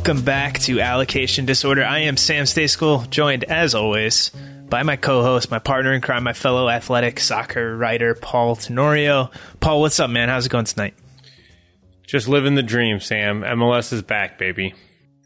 Welcome back to Allocation Disorder. I am Sam Stejskal, joined as always by my co-host, my partner in crime, my fellow athletic soccer writer, Paul Tenorio. Paul, what's up, man? How's it going tonight? Just living the dream, Sam. MLS is back, baby.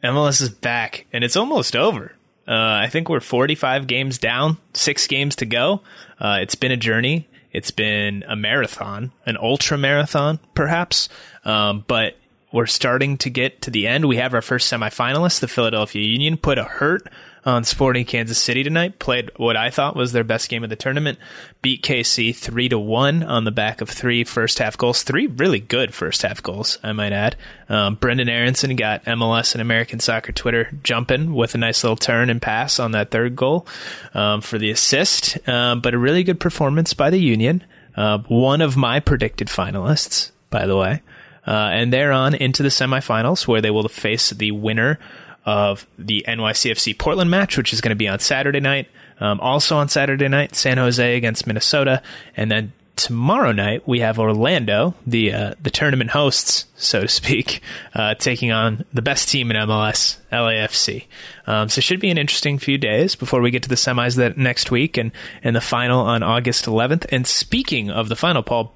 MLS is back, and it's almost over. Uh, I think we're 45 games down, six games to go. Uh, it's been a journey. It's been a marathon, an ultra marathon, perhaps. Um, but we're starting to get to the end. We have our first semifinalist, the Philadelphia Union, put a hurt on Sporting Kansas City tonight. Played what I thought was their best game of the tournament. Beat KC three to one on the back of three first half goals. Three really good first half goals, I might add. Um, Brenden Aaronson got MLS and American Soccer Twitter jumping with a nice little turn and pass on that third goal um, for the assist. Um, but a really good performance by the Union. Uh, one of my predicted finalists, by the way. Uh, and they're on into the semifinals where they will face the winner of the NYCFC Portland match, which is going to be on Saturday night. Um, also on Saturday night, San Jose against Minnesota, and then tomorrow night we have Orlando, the uh, the tournament hosts, so to speak, uh, taking on the best team in MLS, LAFC. Um, so it should be an interesting few days before we get to the semis that next week and and the final on August 11th. And speaking of the final, Paul,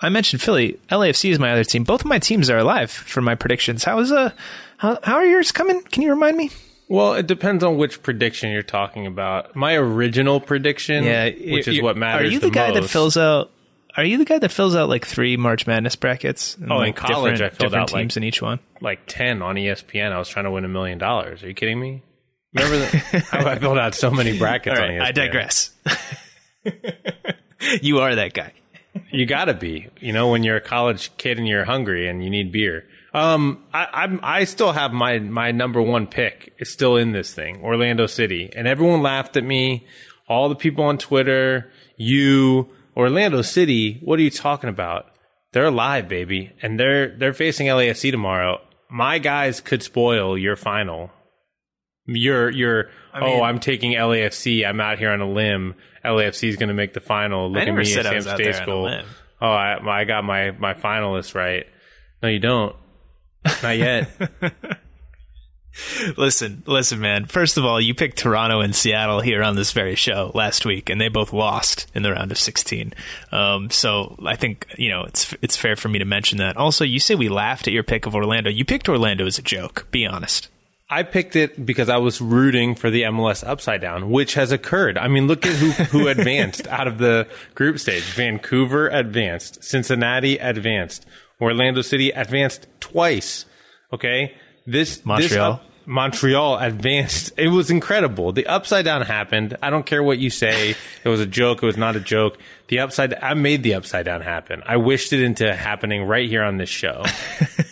I mentioned Philly. LAFC is my other team. Both of my teams are alive for my predictions. How is uh how how are yours coming? Can you remind me? Well, it depends on which prediction you're talking about. My original prediction, yeah, which is what matters. Are you the, the guy most. that fills out? Are you the guy that fills out like three March Madness brackets? And, oh, like, in college, I filled out teams like, in each one, like ten on ESPN. I was trying to win a million dollars. Are you kidding me? Remember how I filled out so many brackets right, on ESPN? I digress. you are that guy you gotta be. You know, when you're a college kid and you're hungry and you need beer. Um, I, I'm I still have my my number one pick is still in this thing, Orlando City, and everyone laughed at me. All the people on Twitter, you, Orlando City. What are you talking about? They're alive, baby, and they're they're facing LAFC tomorrow. My guys could spoil your final. You're you're I mean, oh I'm taking LAFC. I'm out here on a limb. LAFC is going to make the final. Look at me, Sam Stejskal. Oh, I, I got my my finalists right. No, you don't. Not yet. listen, listen, man. First of all, you picked Toronto and Seattle here on this very show last week, and they both lost in the round of 16. Um, so I think you know it's it's fair for me to mention that. Also, you say we laughed at your pick of Orlando. You picked Orlando as a joke. Be honest. I picked it because I was rooting for the MLS upside down, which has occurred. I mean, look at who, who advanced out of the group stage. Vancouver advanced. Cincinnati advanced. Orlando City advanced twice. Okay. This, Montreal. This, Montreal advanced. It was incredible. The upside down happened. I don't care what you say. It was a joke. It was not a joke. The upside, I made the upside down happen. I wished it into happening right here on this show.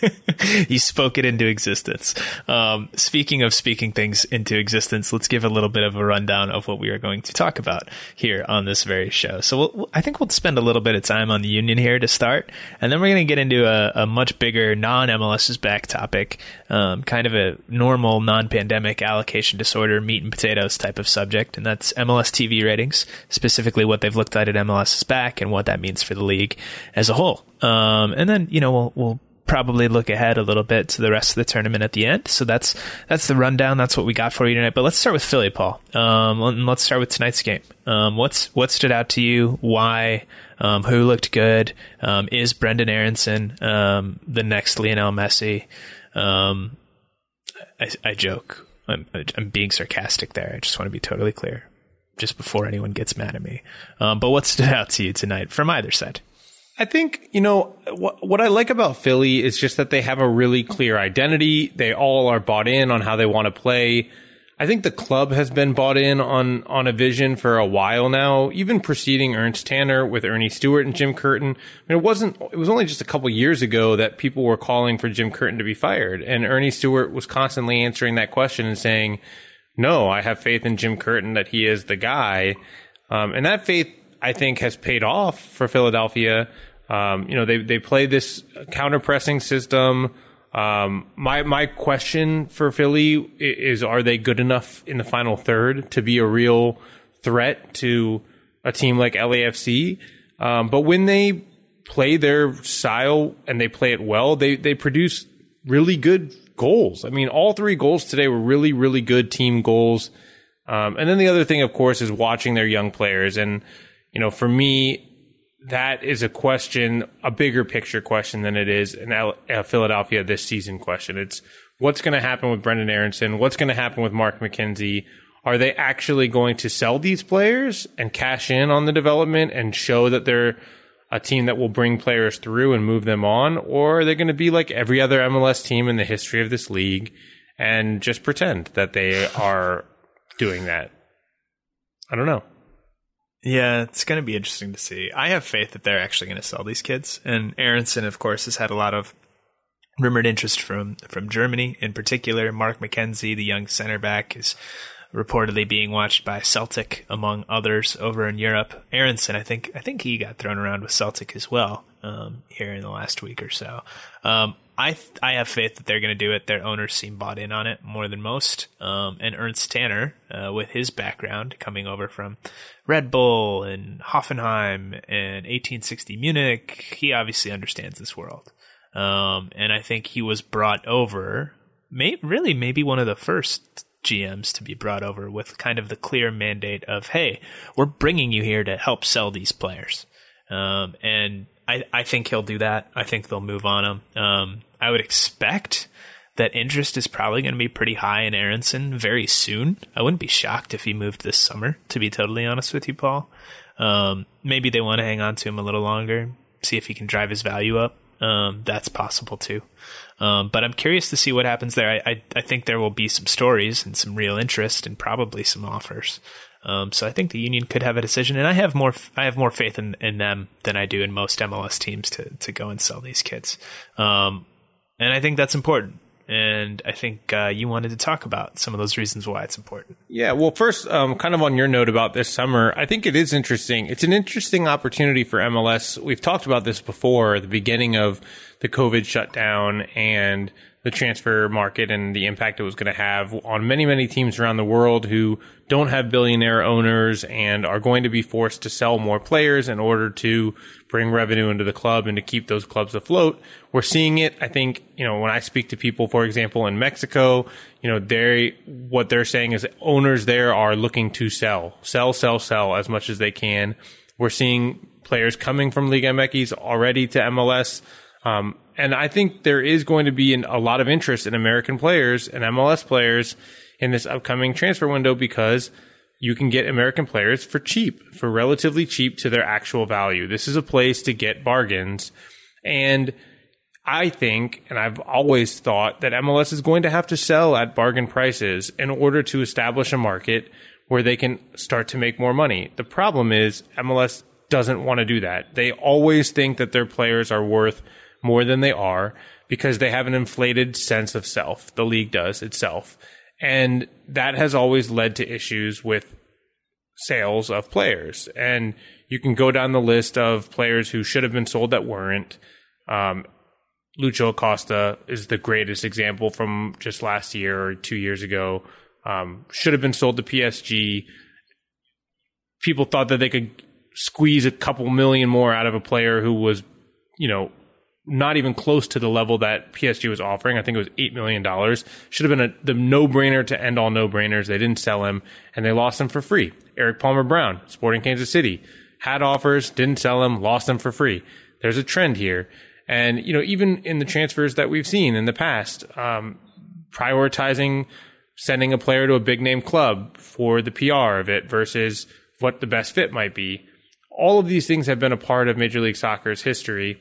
you spoke it into existence. Um, speaking of speaking things into existence, let's give a little bit of a rundown of what we are going to talk about here on this very show. So we'll, I think we'll spend a little bit of time on the union here to start, and then we're going to get into a, a much bigger non MLS is back topic, um, kind of a normal non pandemic allocation disorder meat and potatoes type of subject, and that's MLS TV ratings, specifically what they've looked at at MLS is back and what that means for the league as a whole. Um, and then, you know, we'll, we'll probably look ahead a little bit to the rest of the tournament at the end. So that's that's the rundown. That's what we got for you tonight. But let's start with Philly, Paul. Um, let's start with tonight's game. Um, what's what stood out to you? Why? Um, who looked good? Um, is Brenden Aaronson um, the next Lionel Messi? Um, I, I, joke. I'm, I'm being sarcastic there. I just want to be totally clear just before anyone gets mad at me. Um, but what stood out to you tonight from either side? I think, you know, what, what I like about Philly is just that they have a really clear identity. They all are bought in on how they want to play. I think the club has been bought in on, on a vision for a while now, even preceding Ernst Tanner with Earnie Stewart and Jim Curtin. I mean, it wasn't, it was only just a couple years ago that people were calling for Jim Curtin to be fired. And Earnie Stewart was constantly answering that question and saying, no, I have faith in Jim Curtin that he is the guy. Um, and that faith, I think, has paid off for Philadelphia. Um, you know, they, they play this counter pressing system. Um, my, my question for Philly is, are they good enough in the final third to be a real threat to a team like LAFC? Um, but when they play their style and they play it well, they, they produce really good goals. I mean, all three goals today were really, really good team goals. Um, and then the other thing, of course, is watching their young players. And, you know, for me, that is a question, a bigger picture question than it is an L- a Philadelphia this season question. It's what's going to happen with Brenden Aaronson? What's going to happen with Mark McKenzie? Are they actually going to sell these players and cash in on the development and show that they're a team that will bring players through and move them on? Or are they going to be like every other MLS team in the history of this league and just pretend that they are doing that? I don't know. Yeah, it's going to be interesting to see. I have faith that they're actually going to sell these kids. And Aaronson, of course, has had a lot of rumored interest from from Germany in particular. Mark McKenzie, the young center back, is reportedly being watched by Celtic among others over in Europe. Aaronson, I think I think he got thrown around with Celtic as well um, here in the last week or so. Um, I th- I have faith that they're going to do it. Their owners seem bought in on it more than most. Um, and Ernst Tanner, uh, with his background coming over from Red Bull and Hoffenheim and 1860 Munich, he obviously understands this world. Um, and I think he was brought over, may- really maybe one of the first GMs to be brought over with kind of the clear mandate of, hey, we're bringing you here to help sell these players. Um, and I, I think he'll do that. I think they'll move on him. Um, I would expect that interest is probably going to be pretty high in Aaronson very soon. I wouldn't be shocked if he moved this summer, to be totally honest with you, Paul. Um, maybe they want to hang on to him a little longer, see if he can drive his value up. Um, that's possible too. Um, but I'm curious to see what happens there. I, I, I, think there will be some stories and some real interest and probably some offers. Um, so I think the union could have a decision, and I have more I have more faith in, in them than I do in most MLS teams to to go and sell these kids. Um, and I think that's important. And I think uh, you wanted to talk about some of those reasons why it's important. Yeah. Well, first, um, kind of on your note about this summer, I think it is interesting. It's an interesting opportunity for MLS. We've talked about this before, the beginning of the COVID shutdown and the transfer market and the impact it was going to have on many, many teams around the world who don't have billionaire owners and are going to be forced to sell more players in order to bring revenue into the club and to keep those clubs afloat. We're seeing it. I think, you know, when I speak to people, for example, in Mexico, you know, they, what they're saying is owners there are looking to sell, sell, sell, sell as much as they can. We're seeing players coming from Liga MX already to MLS. Um, and I think there is going to be an, a lot of interest in American players and MLS players in this upcoming transfer window because you can get American players for cheap, for relatively cheap to their actual value. This is a place to get bargains. And I think, and I've always thought that MLS is going to have to sell at bargain prices in order to establish a market where they can start to make more money. The problem is MLS doesn't want to do that. They always think that their players are worth more than they are because they have an inflated sense of self. The league does itself. And that has always led to issues with sales of players. And you can go down the list of players who should have been sold that weren't. Um, Lucho Acosta is the greatest example from just last year or two years ago. Um, should have been sold to PSG. People thought that they could squeeze a couple million more out of a player who was, you know, not even close to the level that PSG was offering. I think it was $8 million. Should have been a, the no brainer to end all no brainers. They didn't sell him and they lost him for free. Erik Palmer Brown, Sporting Kansas City, had offers, didn't sell him, lost him for free. There's a trend here. And, you know, even in the transfers that we've seen in the past, um, prioritizing sending a player to a big name club for the PR of it versus what the best fit might be. All of these things have been a part of Major League Soccer's history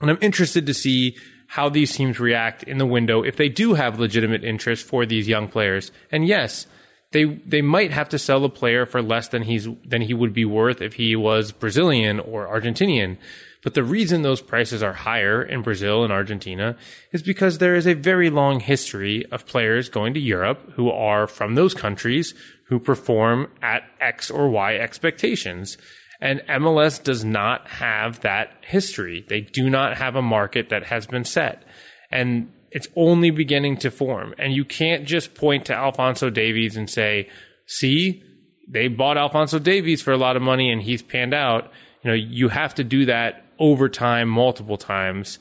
and I'm interested to see how these teams react in the window if they do have legitimate interest for these young players. And yes, they they might have to sell a player for less than he's than he would be worth if he was Brazilian or Argentinian. But the reason those prices are higher in Brazil and Argentina is because there is a very long history of players going to Europe who are from those countries who perform at X or Y expectations. And MLS does not have that history. They do not have a market that has been set. And it's only beginning to form. And you can't just point to Alfonso Davies and say, see, they bought Alfonso Davies for a lot of money and he's panned out. You know, you have to do that over time, multiple times.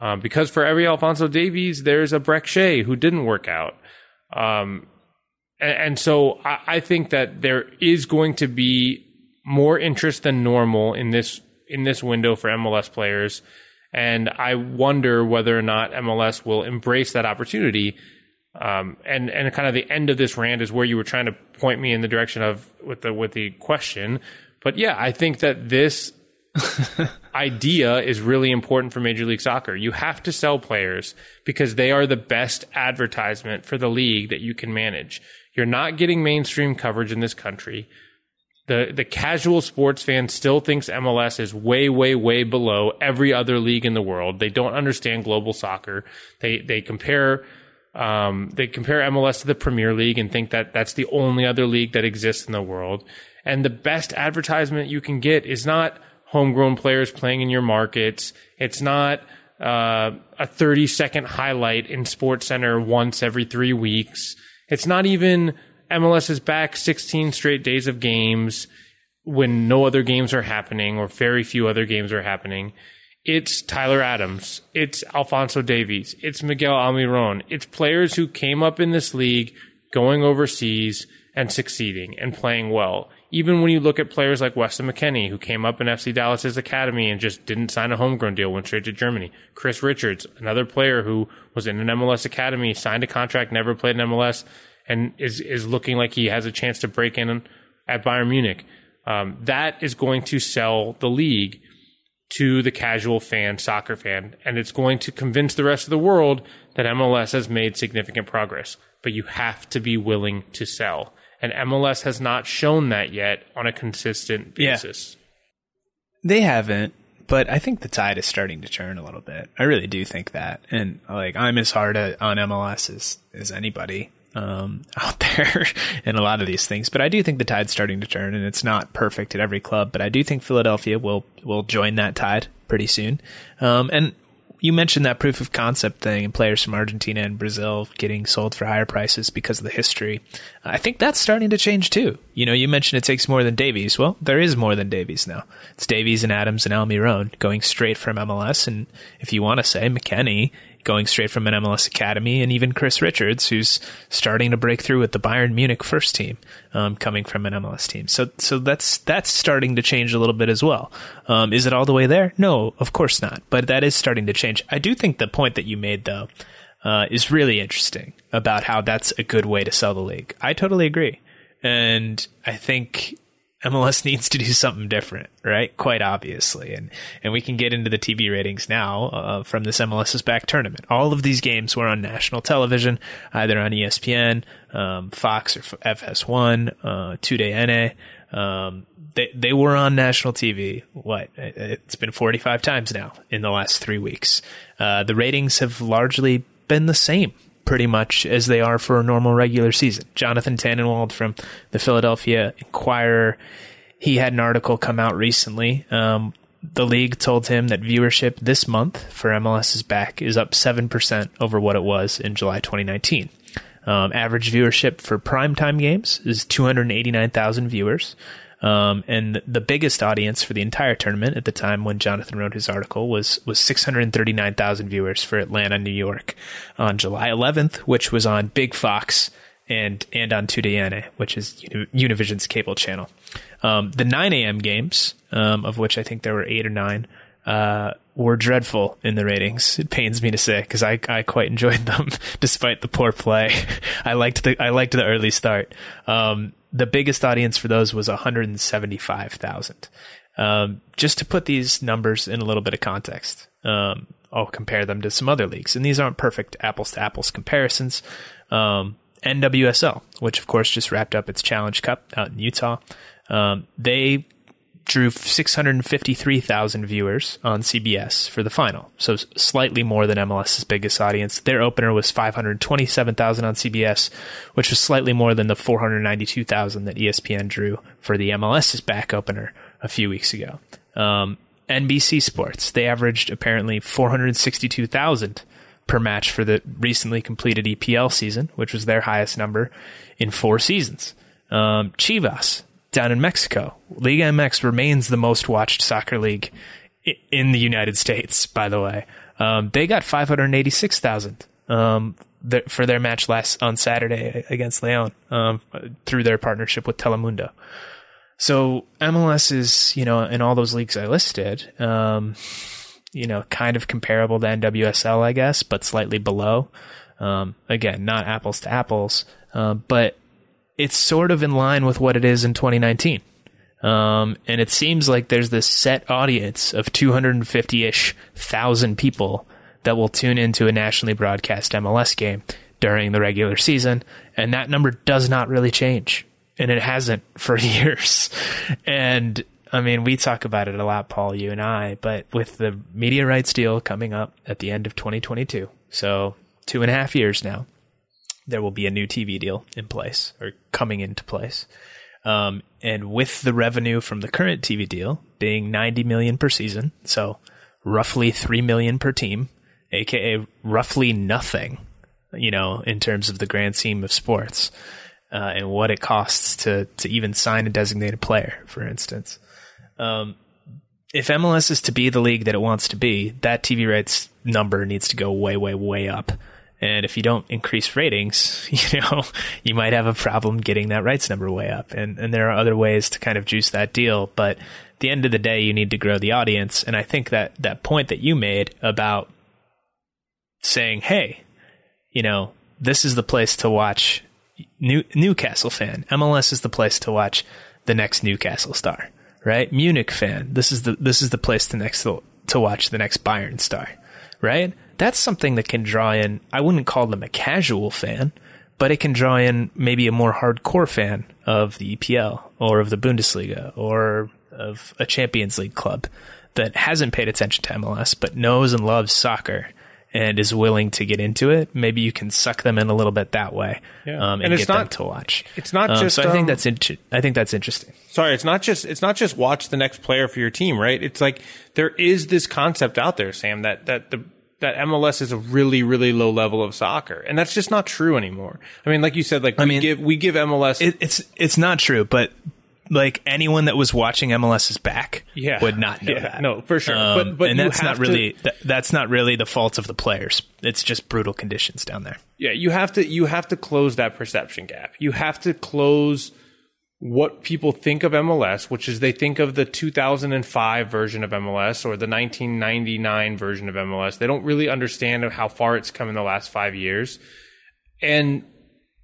Um, because for every Alfonso Davies, there's a Brek Shea who didn't work out. Um, and, and, so I, I think that there is going to be more interest than normal in this in this window for MLS players. And I wonder whether or not MLS will embrace that opportunity. Um, and and kind of the end of this rant is where you were trying to point me in the direction of with the with the question. But yeah, I think that this idea is really important for Major League Soccer. You have to sell players because they are the best advertisement for the league that you can manage. You're not getting mainstream coverage in this country. The the casual sports fan still thinks MLS is way, way, way below every other league in the world. They don't understand global soccer. They they compare um, they compare MLS to the Premier League and think that that's the only other league that exists in the world. And the best advertisement you can get is not homegrown players playing in your markets. It's not uh, a 30 second highlight in SportsCenter once every three weeks. It's not even MLS is back 16 straight days of games when no other games are happening or very few other games are happening. It's Tyler Adams. It's Alfonso Davies. It's Miguel Almiron. It's players who came up in this league going overseas and succeeding and playing well even when you look at players like Weston McKennie, who came up in FC Dallas's academy and just didn't sign a homegrown deal, went straight to Germany. Chris Richards, another player who was in an MLS academy, signed a contract, never played in MLS, and is is looking like he has a chance to break in at Bayern Munich. Um, that is going to sell the league to the casual fan, soccer fan, and it's going to convince the rest of the world that MLS has made significant progress. But you have to be willing to sell and MLS has not shown that yet on a consistent basis. Yeah. They haven't, but I think the tide is starting to turn a little bit. I really do think that, and like I'm as hard on MLS as as anybody um, out there in a lot of these things. But I do think the tide's starting to turn, and it's not perfect at every club. But I do think Philadelphia will will join that tide pretty soon. Um, and you mentioned that proof of concept thing and players from Argentina and Brazil getting sold for higher prices because of the history. I think that's starting to change too. You know, you mentioned it takes more than Davies. Well, there is more than Davies now. It's Davies and Adams and Almiron going straight from MLS. And if you want to say McKennie going straight from an MLS academy, and even Chris Richards, who's starting to break through with the Bayern Munich first team, um, coming from an MLS team. So, so that's that's starting to change a little bit as well. Um, is it all the way there? No, of course not. But that is starting to change. I do think the point that you made, though, uh, is really interesting about how that's a good way to sell the league. I totally agree, and I think MLS needs to do something different, right? Quite obviously, and and we can get into the TV ratings now uh, from this MLS's back tournament. All of these games were on national television, either on ESPN, um, Fox, or FS1, uh, TUDN. Um, they they were on national TV. What it's been 45 times now in the last three weeks. Uh, the ratings have largely been the same pretty much as they are for a normal regular season. Jonathan Tannenwald from the Philadelphia Inquirer, he had an article come out recently. Um, the league told him that viewership this month for MLS is back is up 7% over what it was in July 2019. Um, average viewership for primetime games is 289,000 viewers. Um, and the biggest audience for the entire tournament at the time when Jonathan wrote his article was was 639,000 viewers for Atlanta, New York, on July 11th, which was on Big Fox and and on TUDN, which is Univision's cable channel. Um, the 9 a.m. games, um, of which I think there were eight or nine, uh, were dreadful in the ratings. It pains me to say because I, I quite enjoyed them despite the poor play. I liked the I liked the early start. Um, the biggest audience for those was 175,000. Um, just to put these numbers in a little bit of context, um, I'll compare them to some other leagues, and these aren't perfect apples to apples comparisons. Um, NWSL, which of course just wrapped up its Challenge Cup out in Utah, um, they drew 653,000 viewers on CBS for the final, so slightly more than MLS's biggest audience. Their opener was 527,000 on CBS, which was slightly more than the 492,000 that ESPN drew for the MLS's back opener a few weeks ago. Um, NBC Sports, they averaged apparently 462,000 per match for the recently completed EPL season, which was their highest number in four seasons. Um, Chivas, down in Mexico. Liga MX remains the most watched soccer league in the United States, by the way. Um, they got 586,000 um, th- for their match last on Saturday against Leon um, through their partnership with Telemundo. So MLS is, you know, in all those leagues I listed, um, you know, kind of comparable to NWSL, I guess, but slightly below. Um, again, not apples to apples, uh, but it's sort of in line with what it is in 2019. Um, and it seems like there's this set audience of 250 ish thousand people that will tune into a nationally broadcast MLS game during the regular season. And that number does not really change. And it hasn't for years. And I mean, we talk about it a lot, Paul, you and I, but with the media rights deal coming up at the end of 2022, so two and a half years now, there will be a new TV deal in place or coming into place. Um, and with the revenue from the current TV deal being 90 million per season, so roughly 3 million per team, aka roughly nothing, you know, in terms of the grand scheme of sports, uh, and what it costs to, to even sign a designated player, for instance. Um, if MLS is to be the league that it wants to be, that TV rights number needs to go way, way, way up. And if you don't increase ratings, you know, you might have a problem getting that rights number way up. And, and there are other ways to kind of juice that deal. But at the end of the day, you need to grow the audience. And I think that that point that you made about saying, hey, you know, this is the place to watch New, Newcastle fan. MLS is the place to watch the next Newcastle star, right? Munich fan. This is the, this is the place to next, to, to watch the next Bayern star, right? That's something that can draw in, I wouldn't call them a casual fan, but it can draw in maybe a more hardcore fan of the EPL or of the Bundesliga or of a Champions League club that hasn't paid attention to MLS but knows and loves soccer and is willing to get into it. Maybe you can suck them in a little bit that way, Yeah. um, and, And it's get them to watch. it's not Um, just, So I think um, that's int- I think that's interesting. sorry, it's not just it's not just watch the next player for your team, right? It's like there is this concept out there, Sam, that that the that MLS is a really really low level of soccer, and that's just not true anymore. I mean, like you said, like we mean, give we give MLS It, it's it's not true, but like anyone that was watching MLS's back Yeah. would not know Yeah, that. no, for sure. Um, But- but and that's not have to- really that, that's not really the fault of the players. It's just brutal conditions down there. yeah, you have to you have to close that perception gap. You have to close what people think of MLS, which is they think of the 2005 version of MLS or the 1999 version of MLS. They don't really understand how far it's come in the last 5 years. And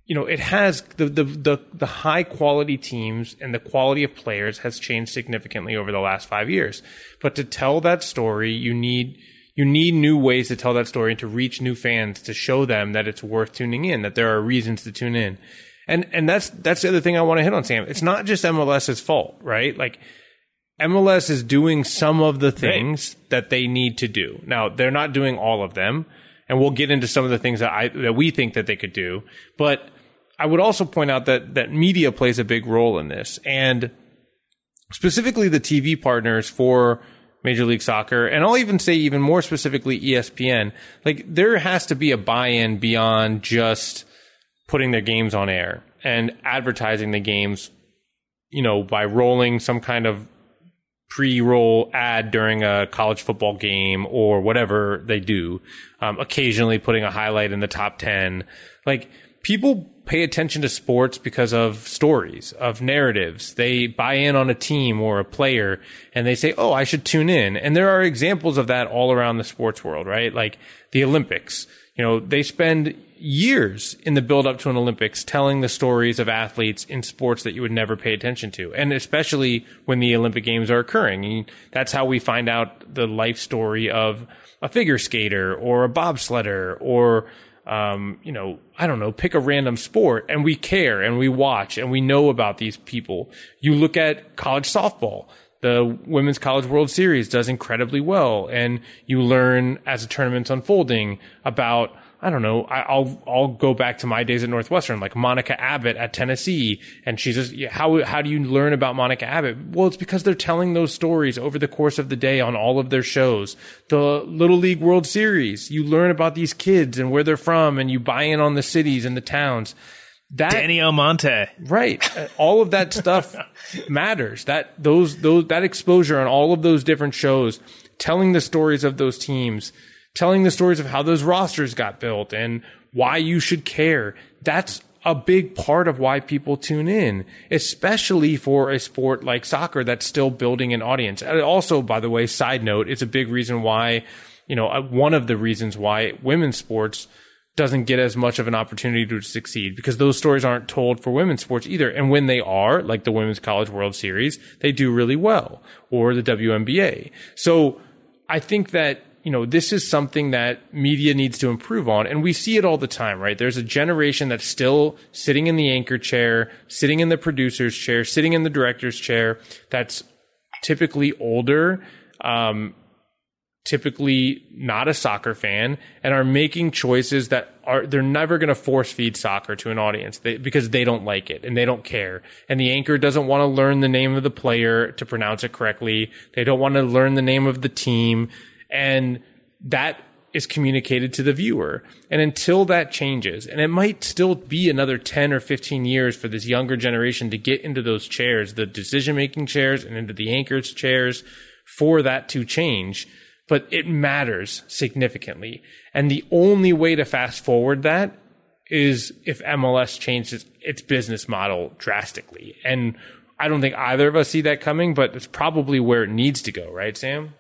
you know, it has the, the the the high quality teams and the quality of players has changed significantly over the last 5 years. But to tell that story, you need you need new ways to tell that story and to reach new fans to show them that it's worth tuning in, that there are reasons to tune in. And and that's that's the other thing I want to hit on, Sam. It's not just MLS's fault, right? Like MLS is doing some of the things that they need to do. Now, they're not doing all of them, and we'll get into some of the things that I that we think that they could do. But I would also point out that that media plays a big role in this, and specifically the TV partners for Major League Soccer, and I'll even say even more specifically ESPN. Like there has to be a buy-in beyond just putting their games on air and advertising the games, you know, by rolling some kind of pre-roll ad during a college football game or whatever they do. Um, occasionally putting a highlight in the top 10. Like people pay attention to sports because of stories, of narratives. They buy in on a team or a player and they say, Oh, I should tune in. And there are examples of that all around the sports world, right? Like the Olympics. You know, they spend years in the build up to an Olympics telling the stories of athletes in sports that you would never pay attention to. And especially when the Olympic Games are occurring. And that's how we find out the life story of a figure skater or a bobsledder or, um, you know, I don't know, pick a random sport and we care and we watch and we know about these people. You look at college softball the Women's College World Series does incredibly well, and you learn as the tournament's unfolding about. I don't know. I, I'll I'll go back to my days at Northwestern, like Monica Abbott at Tennessee, and she's just how how do you learn about Monica Abbott? Well, it's because they're telling those stories over the course of the day on all of their shows. The Little League World Series, you learn about these kids and where they're from, and you buy in on the cities and the towns. That Danny Almonte. Right. All of that stuff matters. That those those that exposure on all of those different shows, telling the stories of those teams, telling the stories of how those rosters got built and why you should care. That's a big part of why people tune in, especially for a sport like soccer that's still building an audience. And also, by the way, side note, it's a big reason why, you know, uh, one of the reasons why women's sports doesn't get as much of an opportunity to succeed because those stories aren't told for women's sports either. And when they are, like the Women's College World Series, they do really well or the WNBA. So I think that you know, this is something that media needs to improve on. And we see it all the time, right? There's a generation that's still sitting in the anchor chair, sitting in the producer's chair, sitting in the director's chair, that's typically older, um, typically not a soccer fan, and are making choices that are, they're never going to force feed soccer to an audience they, because they don't like it and they don't care. And the anchor doesn't want to learn the name of the player to pronounce it correctly. They don't want to learn the name of the team and that is communicated to the viewer. And until that changes, and it might still be another 10 or 15 years for this younger generation to get into those chairs, the decision making chairs and into the anchors chairs for that to change. But it matters significantly. And the only way to fast forward that is if MLS changes its business model drastically. And I don't think either of us see that coming, but it's probably where it needs to go, right, Sam?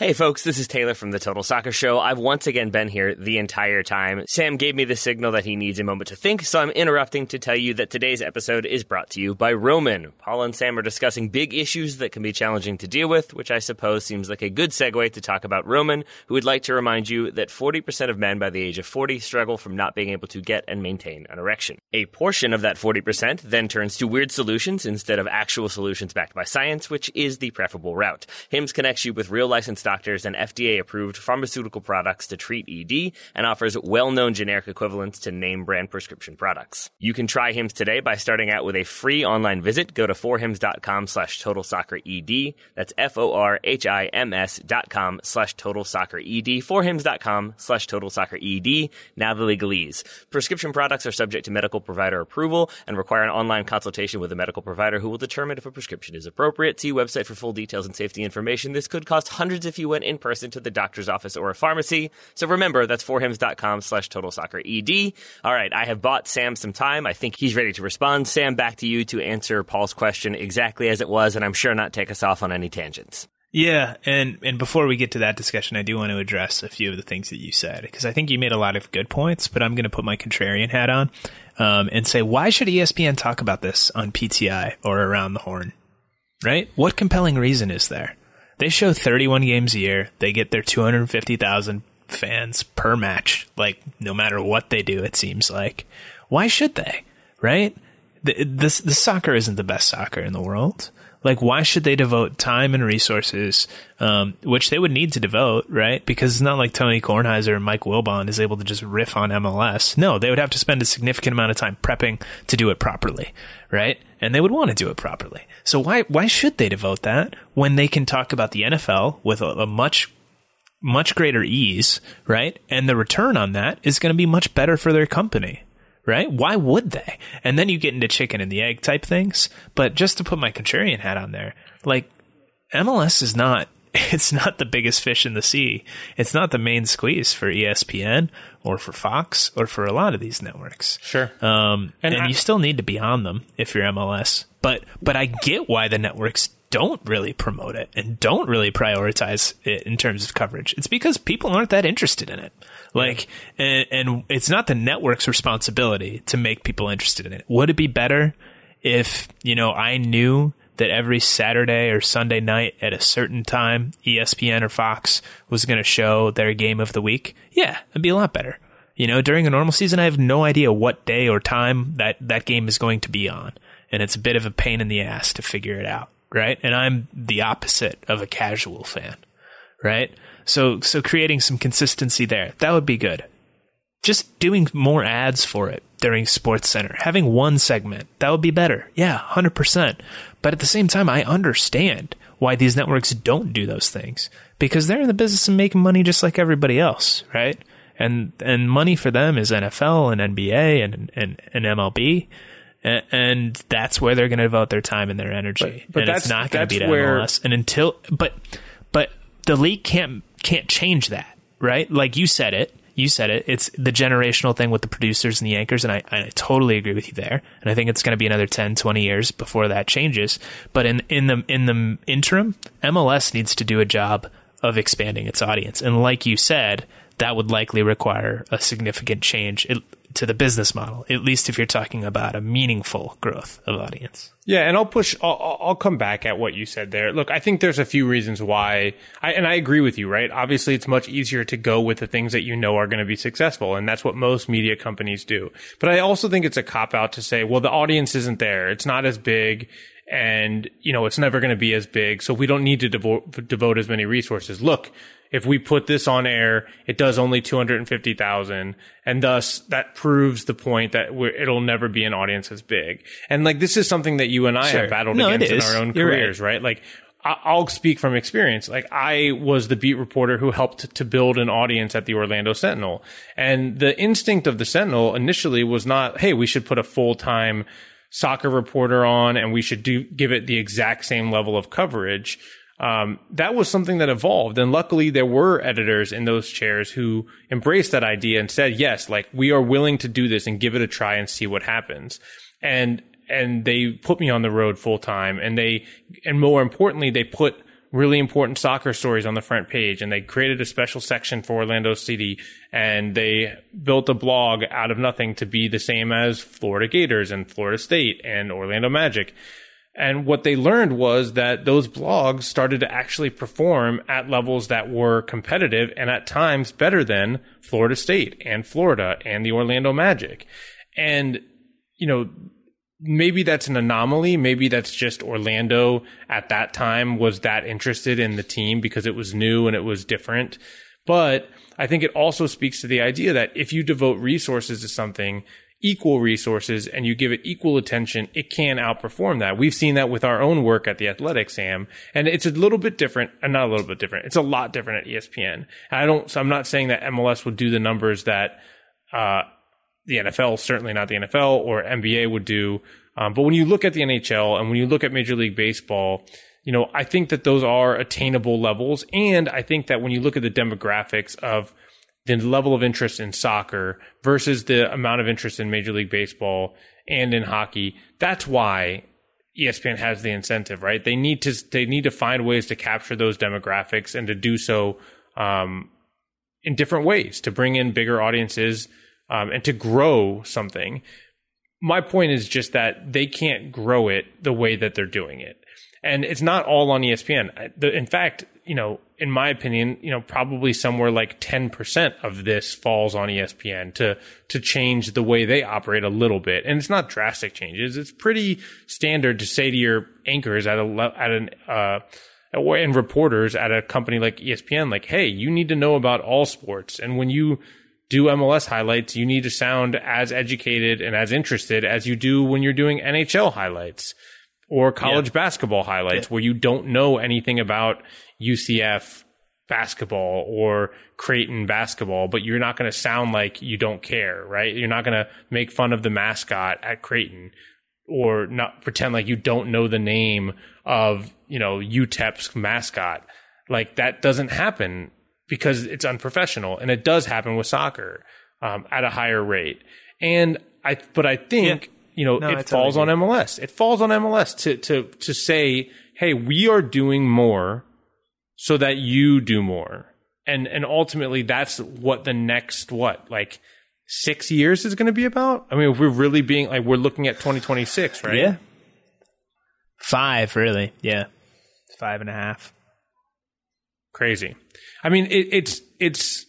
Hey folks, this is Taylor from the Total Soccer Show. I've once again been here the entire time. Sam gave me the signal that he needs a moment to think, so I'm interrupting to tell you that today's episode is brought to you by Roman. Paul and Sam are discussing big issues that can be challenging to deal with, which I suppose seems like a good segue to talk about Roman, who would like to remind you that 40% of men by the age of 40 struggle from not being able to get and maintain an erection. A portion of that 40% then turns to weird solutions instead of actual solutions backed by science, which is the preferable route. HIMS connects you with real licensed doctors and FDA approved pharmaceutical products to treat ED and offers well known generic equivalents to name brand prescription products. You can try HIMS today by starting out with a free online visit. Go to forhims.com slash total soccer ED. That's F O R H I M S dot com slash total soccer ED. Forhims.com slash total soccer ED. Now the legalese. Prescription products are subject to medical provider approval and require an online consultation with a medical provider who will determine if a prescription is appropriate. See website for full details and safety information. This could cost hundreds if you went in person to the doctor's office or a pharmacy. So remember, that's forhims.com slash total soccer ED. All right, I have bought Sam some time. I think he's ready to respond. Sam, back to you to answer Paul's question exactly as it was, and I'm sure not take us off on any tangents. Yeah, and and before we get to that discussion, I do want to address a few of the things that you said because I think you made a lot of good points. But I'm going to put my contrarian hat on um, and say, why should ESPN talk about this on PTI or around the horn? Right? What compelling reason is there? They show 31 games a year. They get their 250,000 fans per match. Like no matter what they do, it seems like. Why should they? Right? The, this the soccer isn't the best soccer in the world. Like, why should they devote time and resources, um, which they would need to devote, right? Because it's not like Tony Kornheiser and Mike Wilbon is able to just riff on MLS. No, they would have to spend a significant amount of time prepping to do it properly, right? And they would want to do it properly. So why why should they devote that when they can talk about the NFL with a, a much much greater ease, right? And the return on that is going to be much better for their company, right? Why would they? And then you get into chicken and the egg type things. But just to put my contrarian hat on there, like MLS is not it's not the biggest fish in the sea. It's not the main squeeze for ESPN or for Fox or for a lot of these networks. Sure. Um, and, And I- you still need to be on them if you're MLS. But but I get why the networks don't really promote it and don't really prioritize it in terms of coverage. It's because people aren't that interested in it. Like, and, and it's not the network's responsibility to make people interested in it. Would it be better if, you know, I knew that every Saturday or Sunday night at a certain time, ESPN or Fox was going to show their game of the week? Yeah, it'd be a lot better. You know, during a normal season, I have no idea what day or time that that game is going to be on. And it's a bit of a pain in the ass to figure it out, right? And I'm the opposite of a casual fan, right? So, so creating some consistency there, that would be good. Just doing more ads for it during SportsCenter, having one segment, that would be better. Yeah, 100%. But at the same time, I understand why these networks don't do those things because they're in the business of making money just like everybody else, right? And and money for them is NFL and NBA and and, and MLB. And that's where they're going to devote their time and their energy. But- but and it's that's- not going to be to where- MLS. And until, but, but the league can't can't change that. right? Like you said it. You said it. It's the generational thing with the producers and the anchors, and I, I totally agree with you there. And I think it's going to be another 10, 20 years before that changes. But in, in the in the interim, MLS needs to do a job of expanding its audience. And like you said, that would likely require a significant change to the business model, at least if you're talking about a meaningful growth of audience. Yeah, and I'll push. I'll, I'll, come back at what you said there. Look, I think there's a few reasons why, I, and I agree with you. Right? Obviously, it's much easier to go with the things that you know are going to be successful, and that's what most media companies do. But I also think it's a cop out to say, well, the audience isn't there. It's not as big and you know it's never going to be as big so we don't need to devote devote as many resources look if we put this on air, it does only 250,000. And thus that proves the point that it'll never be an audience as big. And like, this is something that you and I sure. have battled no, against in our own You're careers, right? right? Like, I'll speak from experience. Like I was the beat reporter who helped to build an audience at the Orlando Sentinel. And the instinct of the Sentinel initially was not, Hey, we should put a full time soccer reporter on and we should do, give it the exact same level of coverage um, that was something that evolved. And luckily, there were editors in those chairs who embraced that idea and said, yes, like we are willing to do this and give it a try and see what happens. And, and they put me on the road full time and they, and more importantly, they put really important soccer stories on the front page and they created a special section for Orlando City and they built a blog out of nothing to be the same as Florida Gators and Florida State and Orlando Magic. And what they learned was that those blogs started to actually perform at levels that were competitive and at times better than Florida State and Florida and the Orlando Magic. And, you know, maybe that's an anomaly. Maybe that's just Orlando at that time was that interested in the team because it was new and it was different. But I think it also speaks to the idea that if you devote resources to something, equal resources and you give it equal attention, it can outperform that. We've seen that with our own work at the Athletic, Sam, and it's a little bit different, and uh, not a little bit different. It's a lot different at ESPN. I don't, so I'm not saying that MLS would do the numbers that, uh, the NFL, certainly not the NFL or NBA would do. Um, but when you look at the NHL and when you look at Major League Baseball, you know, I think that those are attainable levels. And I think that when you look at the demographics of the level of interest in soccer versus the amount of interest in Major League Baseball and in hockey. That's why ESPN has the incentive, right? They need to they need to find ways to capture those demographics and to do so um, in different ways to bring in bigger audiences um, and to grow something. My point is just that they can't grow it the way that they're doing it, and it's not all on ESPN. In fact, you know, in my opinion, you know, probably somewhere like 10% of this falls on ESPN to, to change the way they operate a little bit. And it's not drastic changes. It's pretty standard to say to your anchors at a, at an, uh, and reporters at a company like ESPN, like, hey, you need to know about all sports. And when you do MLS highlights, you need to sound as educated and as interested as you do when you're doing NHL highlights or college yeah. basketball highlights yeah. where you don't know anything about UCF basketball or Creighton basketball, but you're not going to sound like you don't care, right? You're not going to make fun of the mascot at Creighton or not pretend like you don't know the name of, you know, UTEP's mascot. Like that doesn't happen because it's unprofessional and it does happen with soccer um, at a higher rate. And I, but I think, yeah. You know, no, it falls on MLS. It falls on MLS to, to, to say, Hey, we are doing more so that you do more. And and ultimately that's what the next what like 6 years is going to be about? I mean, if we're really being like we're looking at 2026, right? Yeah. 5 really. Yeah. Five and a half. Crazy. I mean, it, it's it's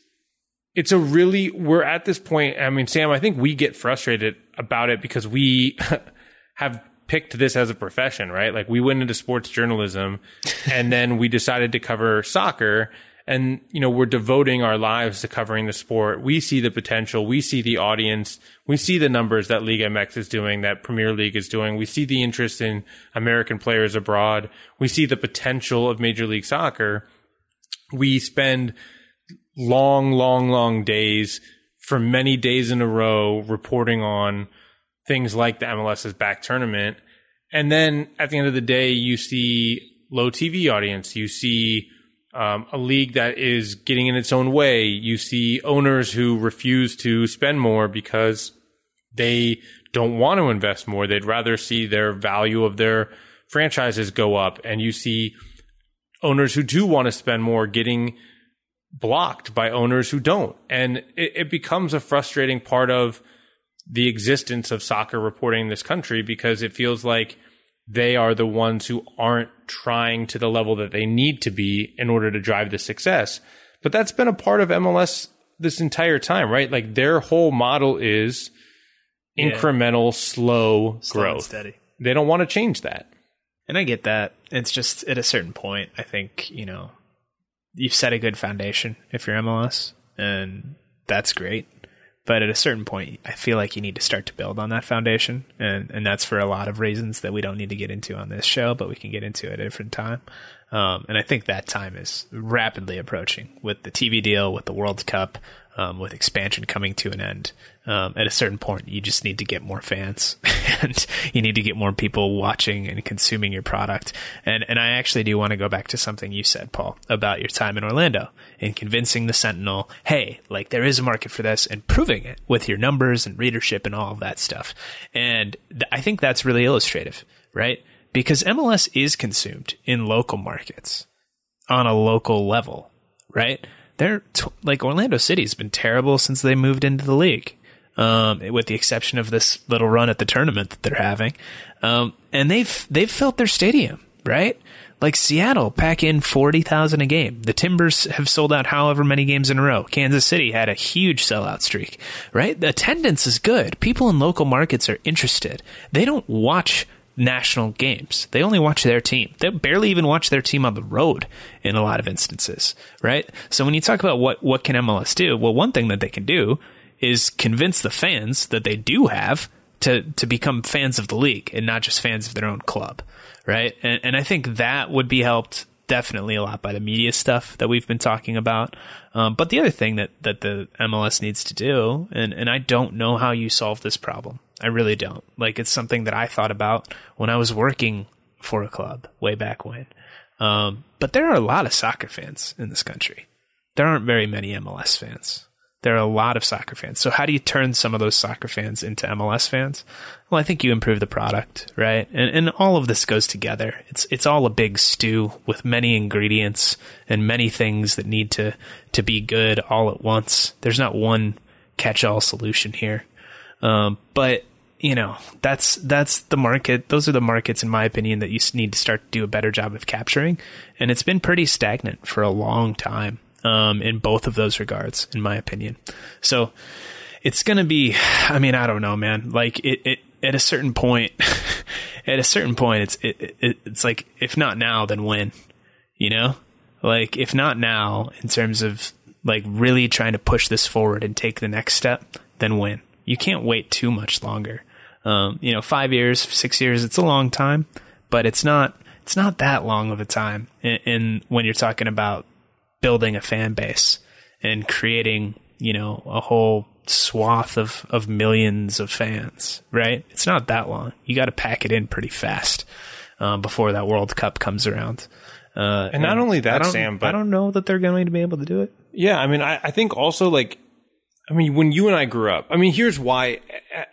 it's a really we're at this point. I mean, Sam, I think we get frustrated about it because we have picked this as a profession, right? Like we went into sports journalism and then we decided to cover soccer and you know we're devoting our lives to covering the sport. We see the potential, we see the audience, we see the numbers that League MX is doing, that Premier League is doing. We see the interest in American players abroad. We see the potential of Major League Soccer. We spend long, long, long days for many days in a row reporting on things like the MLS's back tournament. And then at the end of the day, you see low TV audience, you see um, a league that is getting in its own way. You see owners who refuse to spend more because they don't want to invest more. They'd rather see their value of their franchises go up. And you see owners who do want to spend more getting blocked by owners who don't. And it, it becomes a frustrating part of the existence of soccer reporting in this country because it feels like they are the ones who aren't trying to the level that they need to be in order to drive the success. But that's been a part of MLS this entire time, right? Like their whole model is incremental, slow, growth. steady. They don't want to change that. And I get that. It's just at a certain point, I think, you know, you've set a good foundation if you're MLS, and that's great. But at a certain point, I feel like you need to start to build on that foundation. And, and that's for a lot of reasons that we don't need to get into on this show, but we can get into at a different time. Um, and I think that time is rapidly approaching with the TV deal, with the World Cup, um, with expansion coming to an end. Um, at a certain point, you just need to get more fans and you need to get more people watching and consuming your product. And, and I actually do want to go back to something you said, Paul, about your time in Orlando and convincing the Sentinel, hey, like there is a market for this and proving it with your numbers and readership and all of that stuff. And th- I think that's really illustrative, right? Because MLS is consumed in local markets on a local level, right? They're t- like Orlando City's been terrible since they moved into the league, um, with the exception of this little run at the tournament that they're having. Um, and they've they've filled their stadium, right? Like Seattle, pack in forty thousand a game. The Timbers have sold out however many games in a row. Kansas City had a huge sellout streak, right? The attendance is good. People in local markets are interested. They don't watch national games. They only watch their team. They barely even watch their team on the road in a lot of instances, right? So when you talk about what what can MLS do, well, one thing that they can do is convince the fans that they do have to to become fans of the league and not just fans of their own club, right? And and I think that would be helped definitely a lot by the media stuff that we've been talking about. Um, but the other thing that that the MLS needs to do, and and I don't know how you solve this problem. I really don't. Like it's something that I thought about when I was working for a club way back when. Um, but there are a lot of soccer fans in this country. There aren't very many MLS fans. There are a lot of soccer fans. So how do you turn some of those soccer fans into MLS fans? Well, I think you improve the product, right? And and all of this goes together. It's it's all a big stew with many ingredients and many things that need to to be good all at once. There's not one catch-all solution here. Um, but you know, that's that's the market. Those are the markets, in my opinion, that you need to start to do a better job of capturing. And it's been pretty stagnant for a long time um, in both of those regards, in my opinion. So it's going to be. I mean, I don't know, man. Like it, it at a certain point, at a certain point, it's it, it, it's like if not now, then when? You know, like if not now, in terms of like really trying to push this forward and take the next step, then when? You can't wait too much longer. Um, you know, five years, six years, it's a long time, but it's not, it's not that long of a time in, in when you're talking about building a fan base and creating, you know, a whole swath of, of millions of fans, right? It's not that long. You got to pack it in pretty fast, um, before that World Cup comes around. Uh, And not only that, Sam, but- I don't know that they're going to be able to do it. Yeah, I mean, I, I think also like, I mean, when you and I grew up, I mean, here's why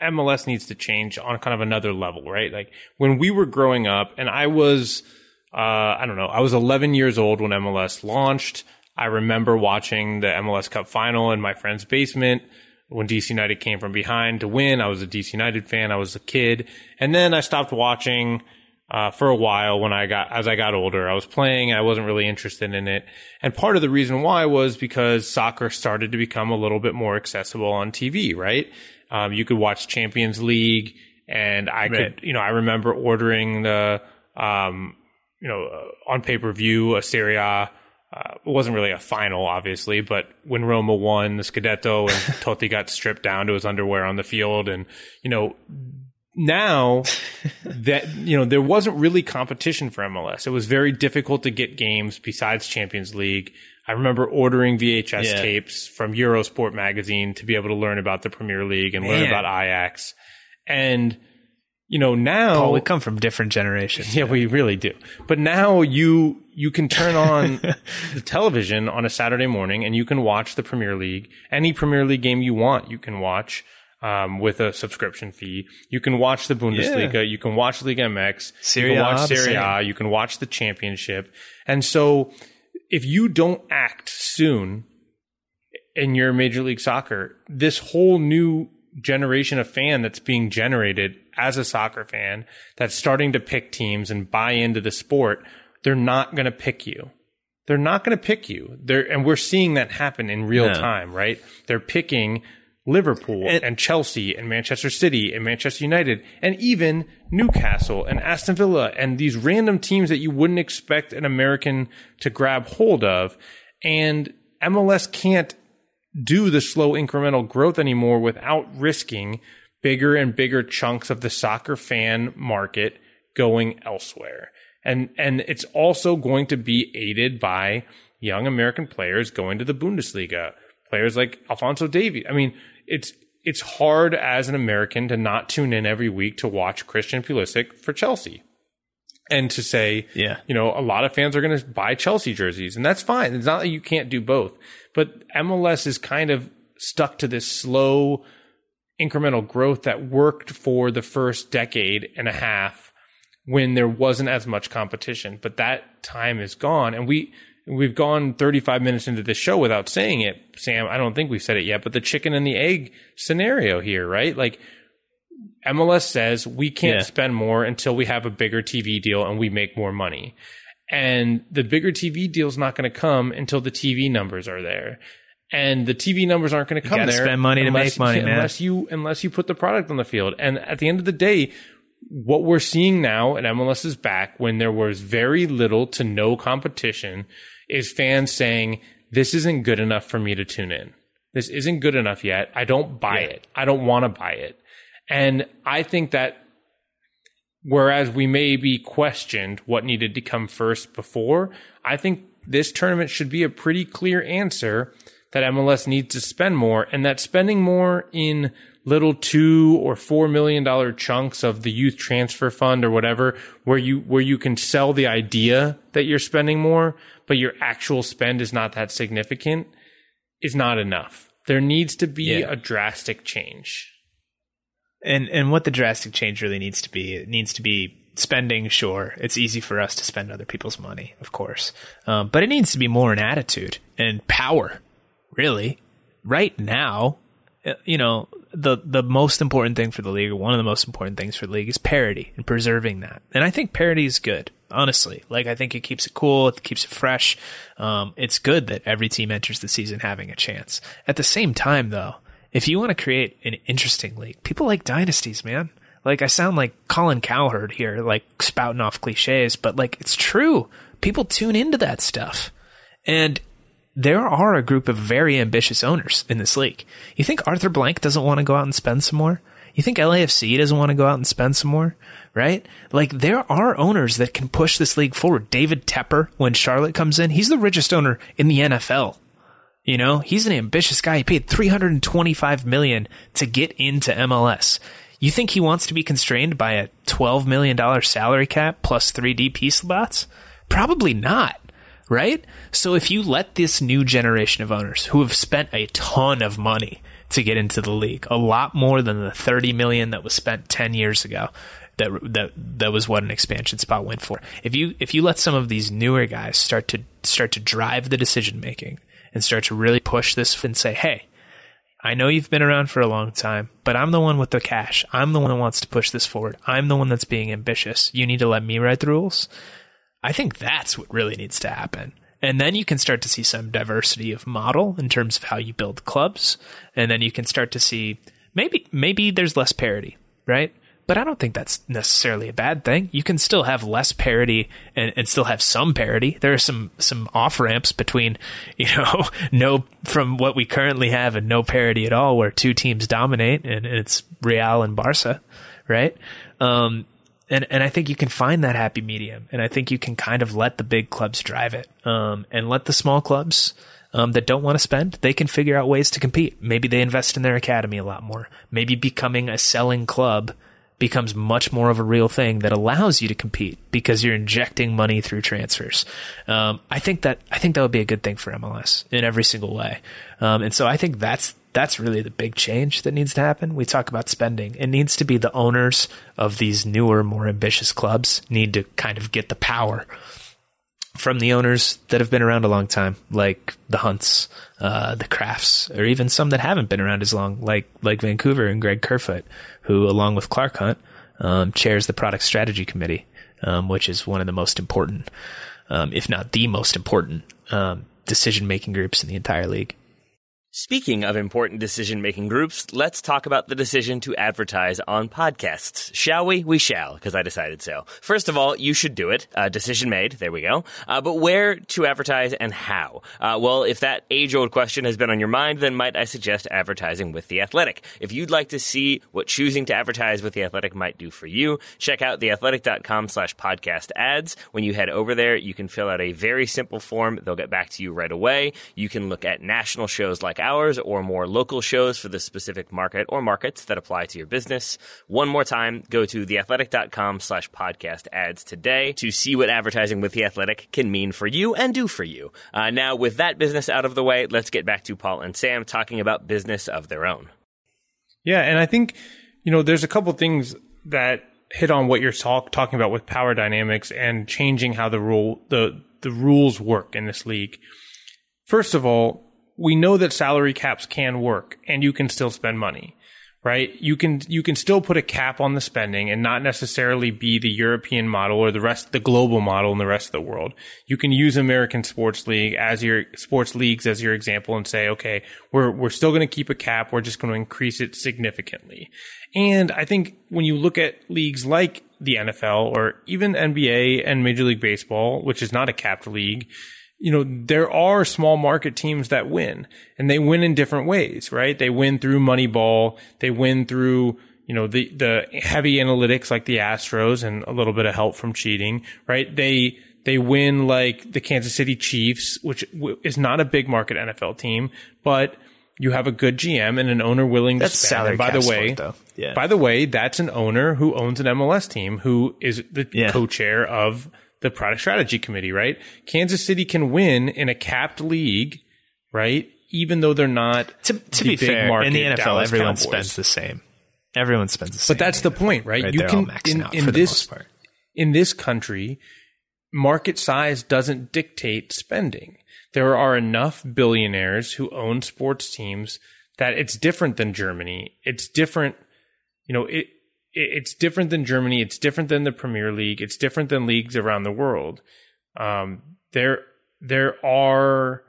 MLS needs to change on kind of another level, right? Like when we were growing up, and I was, uh, I don't know, I was 11 years old when MLS launched. I remember watching the MLS Cup final in my friend's basement when DC United came from behind to win. I was a DC United fan. I was a kid, and then I stopped watching uh, for a while when I got as I got older. I was playing. I wasn't really interested in it, and part of the reason why was because soccer started to become a little bit more accessible on TV. Right? Um, you could watch Champions League, and I Right. could, you know, I remember ordering the, um, you know, uh, on pay per view a Serie A. Uh, it wasn't really a final, obviously, but when Roma won the Scudetto and Totti got stripped down to his underwear on the field, and you know, now that you know there wasn't really competition for MLS. It was very difficult to get games besides Champions League. I remember ordering VHS Yeah. tapes from Eurosport magazine to be able to learn about the Premier League and learn about Ajax. And you know now Oh, we come from different generations. yeah, we really do. But now you you can turn on the television on a Saturday morning and you can watch the Premier League, any Premier League game you want, you can watch. Um, with a subscription fee, you can watch the Bundesliga, Yeah. you can watch Liga MX, Serie you can watch Serie. A, you can watch the Championship, and so if you don't act soon in your Major League Soccer, this whole new generation of fan that's being generated as a soccer fan that's starting to pick teams and buy into the sport, they're not going to pick you. They're not going to pick you. They're, and we're seeing that happen in real No. time, right? They're picking Liverpool and, And- Chelsea and Manchester City and Manchester United and even Newcastle and Aston Villa and these random teams that you wouldn't expect an American to grab hold of. And MLS can't do the slow incremental growth anymore without risking bigger and bigger chunks of the soccer fan market going elsewhere. And and it's also going to be aided by young American players going to the Bundesliga. Players like Alfonso Davies. I mean, it's it's hard as an American to not tune in every week to watch Christian Pulisic for Chelsea. And to say, Yeah. you know, a lot of fans are going to buy Chelsea jerseys, and that's fine. It's not that you can't do both, but MLS is kind of stuck to this slow incremental growth that worked for the first decade and a half when there wasn't as much competition. But that time is gone, and we we've gone 35 minutes into this show without saying it, Sam. I don't think we've said it yet, but the chicken and the egg scenario here, right? Like MLS says we can't Yeah. spend more until we have a bigger TV deal and we make more money. And the bigger TV deal is not going to come until the TV numbers are there. And the TV numbers aren't going to come there. spend money to make money, man. Unless you unless you put the product on the field. And at the end of the day, what we're seeing now at MLS is back when there was very little to no competition is fans saying, This isn't good enough for me to tune in. This isn't good enough yet. I don't buy it. I don't want to buy it. And I think that whereas we may be questioned what needed to come first before, I think this tournament should be a pretty clear answer that MLS needs to spend more and that spending more in little two or four million dollar chunks of the youth transfer fund or whatever where you where you can sell the idea that you're spending more but your actual spend is not that significant is not enough there needs to be Yeah. a drastic change And and what the drastic change really needs to be, it needs to be spending. Sure, it's easy for us to spend other people's money, of course, um, but it needs to be more an attitude and power. Really, right now, uh, you know, the the most important thing for the league, or one of the most important things for the league, is parity and preserving that. And I think parity is good. Honestly, like I think it keeps it cool, it keeps it fresh. Um, it's good that every team enters the season having a chance. At the same time, though, if you want to create an interesting league, people like dynasties, man. Like I sound like Colin Cowherd here, like spouting off cliches, but like it's true. People tune into that stuff. And there are a group of very ambitious owners in this league. You think Arthur Blank doesn't want to go out and spend some more? You think LAFC doesn't want to go out and spend some more? Right? Like there are owners that can push this league forward. David Tepper, when Charlotte comes in, he's the richest owner in the NFL. You know, he's an ambitious guy. He paid 325 million to get into MLS. You think he wants to be constrained by a 12 million dollar salary cap plus 3 DP slots? Probably not, right? So if you let this new generation of owners who have spent a ton of money to get into the league, a lot more than the 30 million that was spent 10 years ago, that that that was what an expansion spot went for. If you if you let some of these newer guys start to start to drive the decision making and start to really push this and say, "Hey, I know you've been around for a long time, but I'm the one with the cash. I'm the one that wants to push this forward. I'm the one that's being ambitious. You need to let me write the rules." I think that's what really needs to happen. And then you can start to see some diversity of model in terms of how you build clubs. And then you can start to see maybe maybe there's less parity, right? But I don't think that's necessarily a bad thing. You can still have less parity and, and still have some parity. There are some some off ramps between, you know, no from what we currently have and no parity at all, where two teams dominate and it's Real and Barca, right? Um, and and I think you can find that happy medium, and I think you can kind of let the big clubs drive it, um, and let the small clubs um, that don't want to spend, they can figure out ways to compete. Maybe they invest in their academy a lot more. Maybe becoming a selling club becomes much more of a real thing that allows you to compete because you're injecting money through transfers. Um, I think that I think that would be a good thing for MLS in every single way. Um, and so I think that's that's really the big change that needs to happen. We talk about spending. It needs to be the owners of these newer, more ambitious clubs need to kind of get the power from the owners that have been around a long time, like the Hunts, uh, the Krafts, or even some that haven't been around as long, like like Vancouver and Greg Kerfoot, who, along with Clark Hunt, um, chairs the product strategy committee, um, which is one of the most important, um, if not the most important, um, decision making groups in the entire league. Speaking of important decision making groups, let's talk about the decision to advertise on podcasts. Shall we? We shall, because I decided so. First of all, you should do it. Uh, decision made. There we go. Uh, but where to advertise and how? Uh, well, if that age old question has been on your mind, then might I suggest advertising with The Athletic? If you'd like to see what choosing to advertise with The Athletic might do for you, check out theathletic.com slash podcast ads. When you head over there, you can fill out a very simple form. They'll get back to you right away. You can look at national shows like hours or more local shows for the specific market or markets that apply to your business. One more time, go to theathletic.com slash podcast ads today to see what advertising with The Athletic can mean for you and do for you. Uh, now, with that business out of the way, let's get back to Paul and Sam talking about business of their own. Yeah, and I think you know there's a couple things that hit on what you're talk, talking about with power dynamics and changing how the rule the the rules work in this league. First of all, we know that salary caps can work and you can still spend money right? You can you can still put a cap on the spending and not necessarily be the european model or the rest the global model in the rest of the world. You can use american sports league as your sports leagues as your example and say okay we're we're still going to keep a cap. We're just going to increase it significantly. And i think when you look at leagues like the NFL or even NBA and Major League Baseball, which is not a capped league, you know, there are small market teams that win and they win in different ways, right? They win through Moneyball. They win through, you know, the, the heavy analytics like the Astros and a little bit of help from cheating, right? They, they win like the Kansas City Chiefs, which is not a big market NFL team, but you have a good GM and an owner willing That's to spend. And by the way. Yeah. by the way, that's an owner who owns an MLS team who is the Yeah. co-chair of the product strategy committee, right? Kansas City can win in a capped league, right? Even though they're not To, to the be big fair, market in the NFL, Dallas everyone Cowboys. spends the same. Everyone spends the same. But that's the point, right? Right, you they're can in, out in this in this country, market size doesn't dictate spending. There are enough billionaires who own sports teams that it's different than Germany. It's different, you know, it it's different than Germany. It's different than the Premier League. It's different than leagues around the world. Um, there there are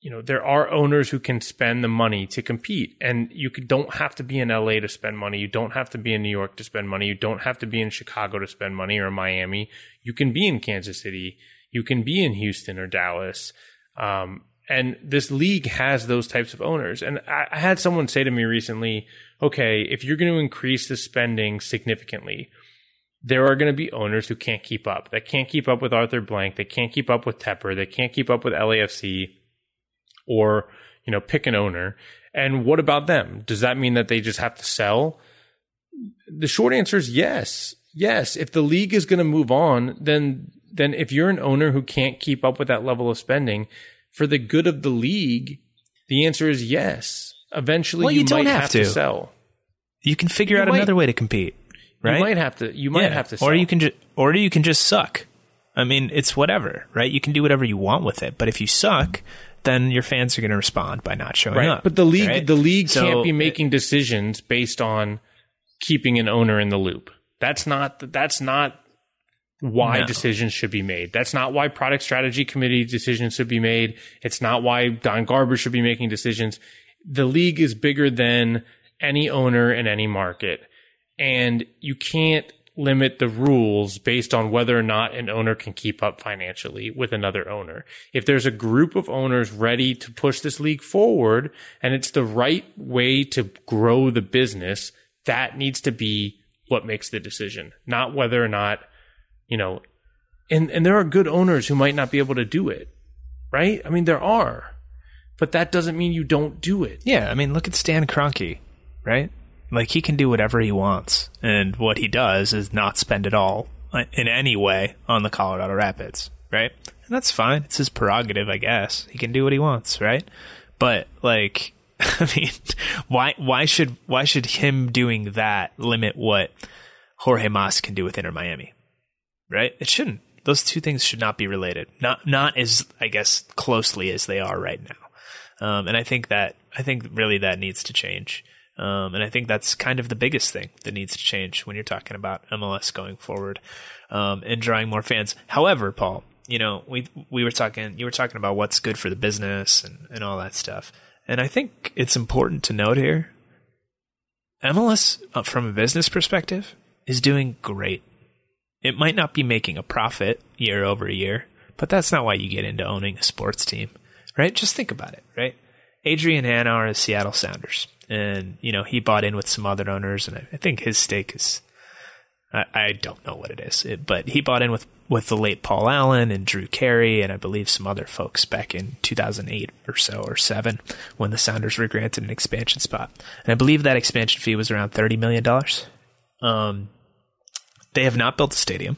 you know there are owners who can spend the money to compete and you don't have to be in LA to spend money you don't have to be in New York to spend money you don't have to be in Chicago to spend money or Miami you can be in Kansas City you can be in Houston or Dallas um, and this league has those types of owners and I, I had someone say to me recently okay if you're going to increase the spending significantly there are going to be owners who can't keep up. That can't keep up with Arthur Blank. They can't keep up with Tepper. They can't keep up with LAFC or, you know, pick an owner. And what about them? Does that mean that they just have to sell? The short answer is yes. Yes. If the league is going to move on, then, then if you're an owner who can't keep up with that level of spending for the good of the league, the answer is yes. Eventually Well, you, you don't might have have to to. sell. you can figure You out might- another way to compete, right? You might have to, you might Yeah. have to sell. or you can just, or you can just suck. I mean, it's whatever, right? You can do whatever you want with it, but if you suck, then your fans are going to respond by not showing right. up. But the league, right? the league So, can't be making decisions based on keeping an owner in the loop. That's not. That's not why No. decisions should be made. That's not why product strategy committee decisions should be made. It's not why Don Garber should be making decisions. The league is bigger than any owner in any market, and you can't limit the rules based on whether or not an owner can keep up financially with another owner. If there's a group of owners ready to push this league forward and it's the right way to grow the business, that needs to be what makes the decision, not whether or not, you know, and, and there are good owners who might not be able to do it, right? I mean, there are, but that doesn't mean you don't do it. yeah, I mean, look at Stan Kroenke, right? Like he can do whatever he wants, and what he does is not spend it all uh, in any way on the Colorado Rapids, right? And that's fine. It's his prerogative, I guess. He can do what he wants, right? But like, I mean, why why should why should him doing that limit what Jorge Mas can do with Inter Miami? Right? It shouldn't. Those two things should not be related. Not not as I guess closely as they are right now. Um, and I think that I think really that needs to change. Um, and I think that's kind of the biggest thing that needs to change when you're talking about MLS going forward um, and drawing more fans. However, Paul, you know, we we were talking, you were talking about what's good for the business and, and all that stuff. And I think it's important to note here MLS, uh, from a business perspective, is doing great. It might not be making a profit year over year, but that's not why you get into owning a sports team, right? Just think about it, right? Adrian Hanauer is Seattle Sounders, and you know he bought in with some other owners, and I, think his stake is I, don't know what it is, it, but he bought in with with the late Paul Allen and Drew Carey, and I believe some other folks back in 2008 or so or seven when the Sounders were granted an expansion spot, and I believe that expansion fee was around thirty million dollars. Um, they have not built a stadium.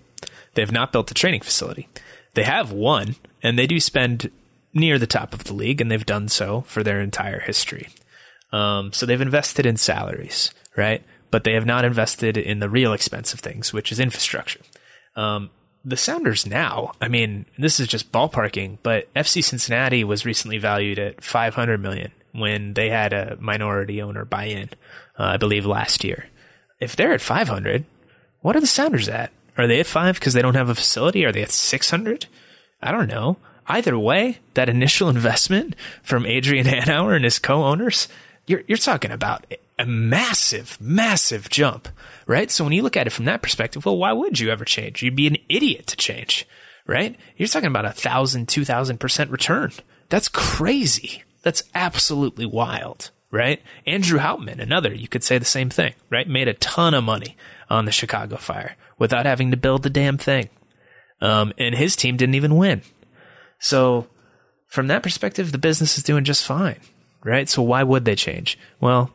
They have not built a training facility. They have one, and they do spend near the top of the league, and they've done so for their entire history. Um, so they've invested in salaries, right? But they have not invested in the real expensive things, which is infrastructure. Um, the Sounders now, I mean, this is just ballparking, but FC Cincinnati was recently valued at 500 million when they had a minority owner buy in, uh, I believe last year. If they're at 500, what are the Sounders at? Are they at five because they don't have a facility? Are they at 600? I don't know. Either way, that initial investment from Adrian Hanauer and his co-owners, you're you're talking about a massive, massive jump, right? So when you look at it from that perspective, well, why would you ever change? You'd be an idiot to change, right? You're talking about a thousand, two thousand percent return. That's crazy. That's absolutely wild, right? Andrew Hauptman, another, you could say the same thing, right? Made a ton of money on the Chicago Fire without having to build the damn thing. Um, and his team didn't even win. So from that perspective, the business is doing just fine, right? So why would they change? Well,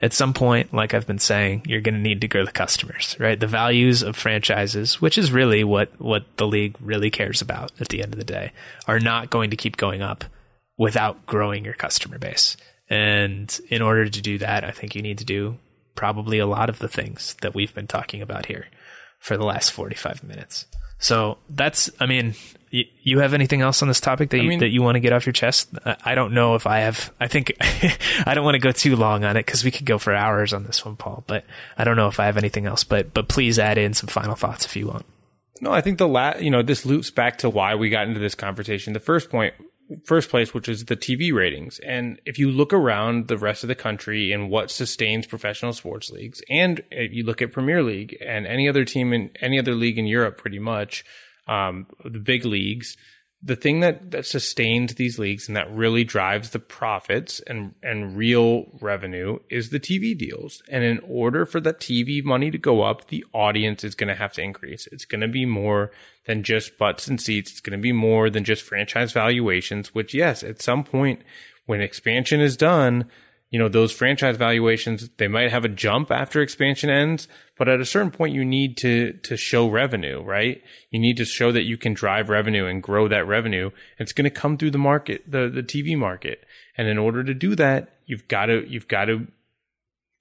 at some point, like I've been saying, you're going to need to grow the customers, right? The values of franchises, which is really what, what the league really cares about at the end of the day, are not going to keep going up without growing your customer base. And in order to do that, I think you need to do probably a lot of the things that we've been talking about here for the last 45 minutes. So that's, I mean, you have anything else on this topic that you, mean- that you want to get off your chest? I I don't know if I have. I think I don't want to go too long on it because we could go for hours on this one, Paul. But I don't know if I have anything else. But but please add in some final thoughts if you want. No, I think the last, you know this loops back to why we got into this conversation. The first point, first place, which is the TV ratings, and if you look around the rest of the country and what sustains professional sports leagues, and you look at Premier League and any other team in any other league in Europe, pretty much um, the big leagues, the thing that that sustains these leagues and that really drives the profits and and real revenue is the TV deals. And in order for that TV money to go up, the audience is going to have to increase. It's going to be more than just butts and seats. It's going to be more than just franchise valuations, which yes, at some point when expansion is done, you know, those franchise valuations, they might have a jump after expansion ends, but at a certain point you need to to show revenue, right? You need to show that you can drive revenue and grow that revenue. It's going to come through the market, the the TV market. And in order to do that, you've got to you've got to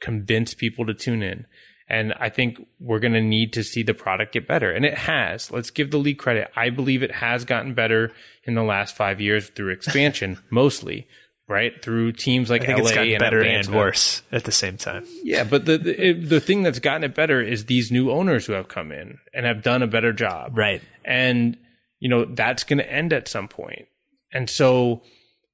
convince people to tune in. And I think we're going to need to see the product get better. And it has. Let's give the league credit. I believe it has gotten better in the last five years through expansion, mostly, right? Through teams like I think LA it's gotten and better Atlanta. and worse at the same time. Yeah, but the, the the thing that's gotten it better is these new owners who have come in and have done a better job. Right. And you know, that's going to end at some point. And so,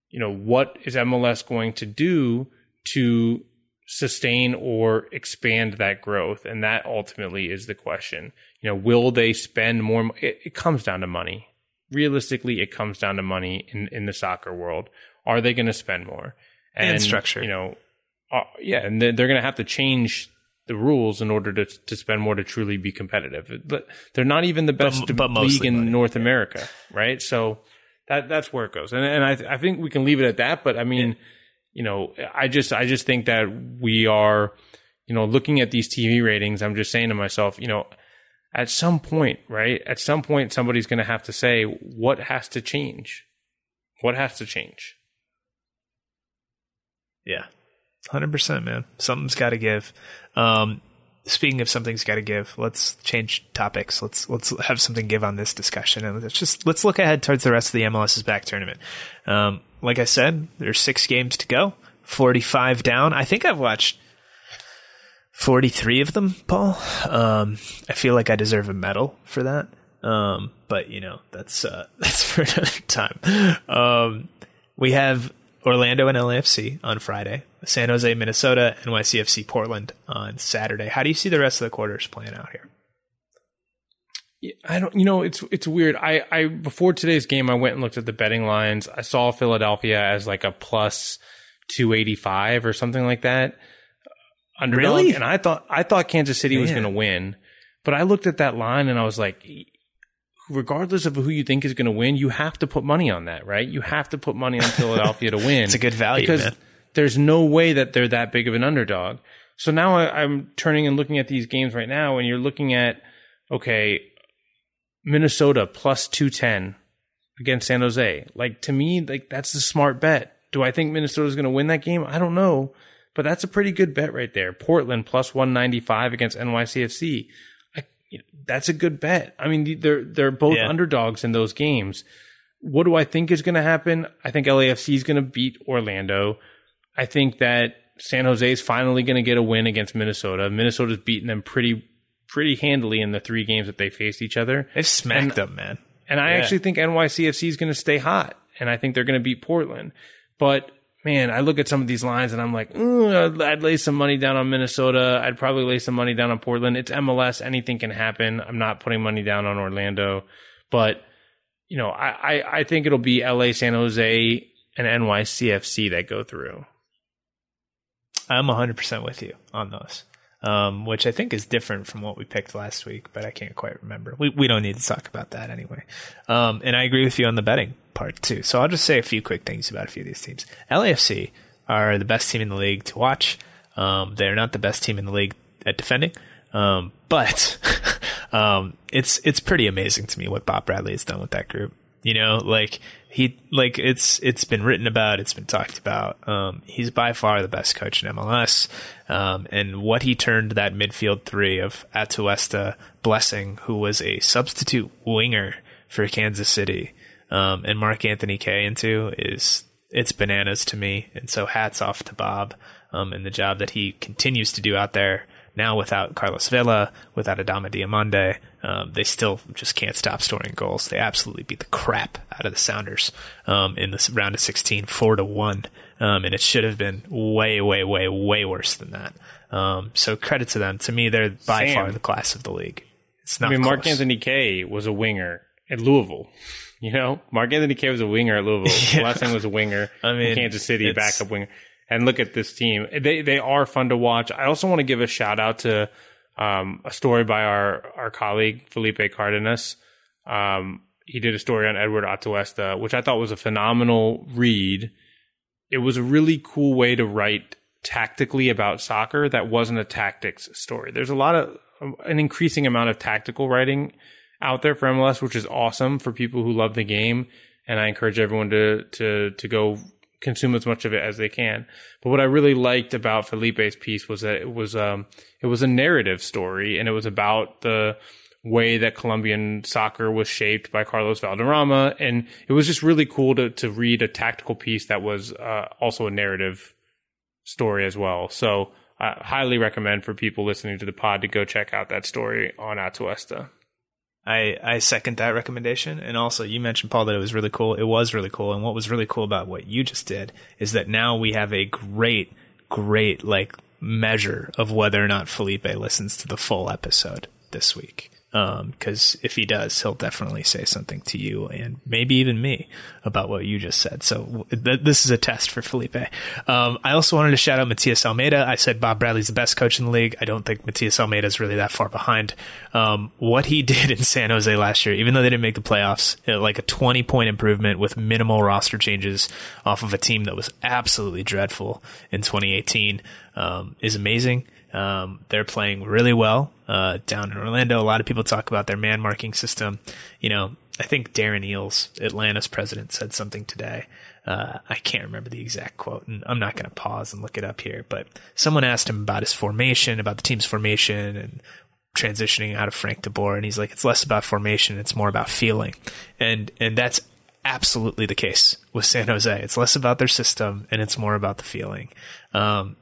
you know, what is MLS going to do to sustain or expand that growth? And that ultimately is the question. You know, will they spend more it, it comes down to money. Realistically, it comes down to money in in the soccer world. Are they going to spend more? And structure. You know, uh, yeah, and they're, they're going to have to change the rules in order to to spend more to truly be competitive. But they're not even the best but mostly league in money. North America, right? So that that's where it goes, and and I I think we can leave it at that. But I mean, you know, I just I just think that we are, you know, looking at these TV ratings, I'm just saying to myself, you know, at some point, right? At some point, somebody's going to have to say, what has to change? What has to change? Yeah. 100%, man. Something's got to give. Um, speaking of something's got to give, let's change topics. Let's let's have something give on this discussion, and let's just let's look ahead towards the rest of the MLS is back tournament. Um, like I said, there's six games to go, 45 down. I think I've watched 43 of them, Paul. Um, I feel like I deserve a medal for that. Um, but you know, that's, uh, that's for another time. Um, we have Orlando and LAFC on Friday, San Jose, Minnesota, NYCFC Portland on Saturday. How do you see the rest of the quarters playing out here? I don't, you know, it's it's weird. I I before today's game, I went and looked at the betting lines. I saw Philadelphia as like a plus two eighty five or something like that underdog, Really? and I thought I thought Kansas City was going to win, but I looked at that line and I was like, regardless of who you think is going to win, you have to put money on that, right? You have to put money on Philadelphia to win. It's a good value, because man. there's no way that they're that big of an underdog. So now I, I'm turning and looking at these games right now, and you're looking at okay, Minnesota plus two ten against San Jose. Like to me, like that's the smart bet. Do I think Minnesota's going to win that game? I don't know, but that's a pretty good bet right there. Portland plus one ninety five against NYCFC. I, you know, that's a good bet. I mean, they're they're both Yeah. underdogs in those games. What do I think is going to happen? I think LAFC is going to beat Orlando. I think that San Jose is finally going to get a win against Minnesota. Minnesota's beaten them pretty pretty handily in the three games that they faced each other. They've smacked them, man. And I Yeah. actually think NYCFC is going to stay hot, and I think they're going to beat Portland. But man, I look at some of these lines and I'm like, "Ooh, I'd, I'd lay some money down on Minnesota. I'd probably lay some money down on Portland. It's MLS; anything can happen. I'm not putting money down on Orlando, but you know, I I, I think it'll be LA, San Jose, and NYCFC that go through. I'm 100% with you on those, um, which I think is different from what we picked last week, but I can't quite remember. We, we don't need to talk about that anyway. Um, and I agree with you on the betting part too. So I'll just say a few quick things about a few of these teams. LAFC are the best team in the league to watch. Um, they're not the best team in the league at defending. Um, but um, it's it's pretty amazing to me what Bob Bradley has done with that group. You know, like he like it's it's been written about, it's been talked about. Um, he's by far the best coach in MLS, um, and what he turned that midfield three of Atuesta, Blessing, who was a substitute winger for Kansas City, um, and Mark Anthony Kaye into is it's bananas to me. And so hats off to Bob um, and the job that he continues to do out there. Now without Carlos Vela, without Adama Diomande, um, they still just can't stop scoring goals. They absolutely beat the crap out of the Sounders um, in this round of 16, four to one, um, and it should have been way, way, way, way worse than that. Um, so credit to them. To me, they're by Sam. far the class of the league. It's not. I mean, Mark. Anthony Kaye was a winger at Louisville. You know, Mark Anthony Kaye was a winger at Louisville. Yeah. Blessing was a winger. I mean, Kansas City, backup winger. And look at this team; they they are fun to watch. I also want to give a shout out to um, a story by our our colleague Felipe Cardenas. Um, he did a story on Eduard Atuesta, which I thought was a phenomenal read. It was a really cool way to write tactically about soccer that wasn't a tactics story. There's a lot of an increasing amount of tactical writing out there for MLS, which is awesome for people who love the game. And I encourage everyone to to to go consume as much of it as they can. But what I really liked about Felipe's piece was that it was um it was a narrative story and it was about the way that Colombian soccer was shaped by Carlos Valderrama and it was just really cool to to read a tactical piece that was uh, also a narrative story as well. So I highly recommend for people listening to the pod to go check out that story on Atuesta. I, I second that recommendation. And also, you mentioned, Paul, that it was really cool. It was really cool. And what was really cool about what you just did is that now we have a great, great, like, measure of whether or not Felipe listens to the full episode this week. Because if he does, he'll definitely say something to you and maybe even me about what you just said. So th- this is a test for Felipe. Um, I also wanted to shout out Matias Almeyda. I said Bob Bradley's the best coach in the league. I don't think Matias Almeyda is really that far behind. Um, what he did in San Jose last year, even though they didn't make the playoffs, know, like a 20 point improvement with minimal roster changes off of a team that was absolutely dreadful in 2018, um, is amazing. Um, they're playing really well uh, down in Orlando. A lot of people talk about their man marking system. You know, I think Darren Eales, Atlanta's president, said something today. Uh, I can't remember the exact quote, and I'm not going to pause and look it up here. But someone asked him about his formation, about the team's formation, and transitioning out of Frank DeBoer, and he's like, "It's less about formation; it's more about feeling," and and that's absolutely the case with San Jose. It's less about their system and it's more about the feeling. Um,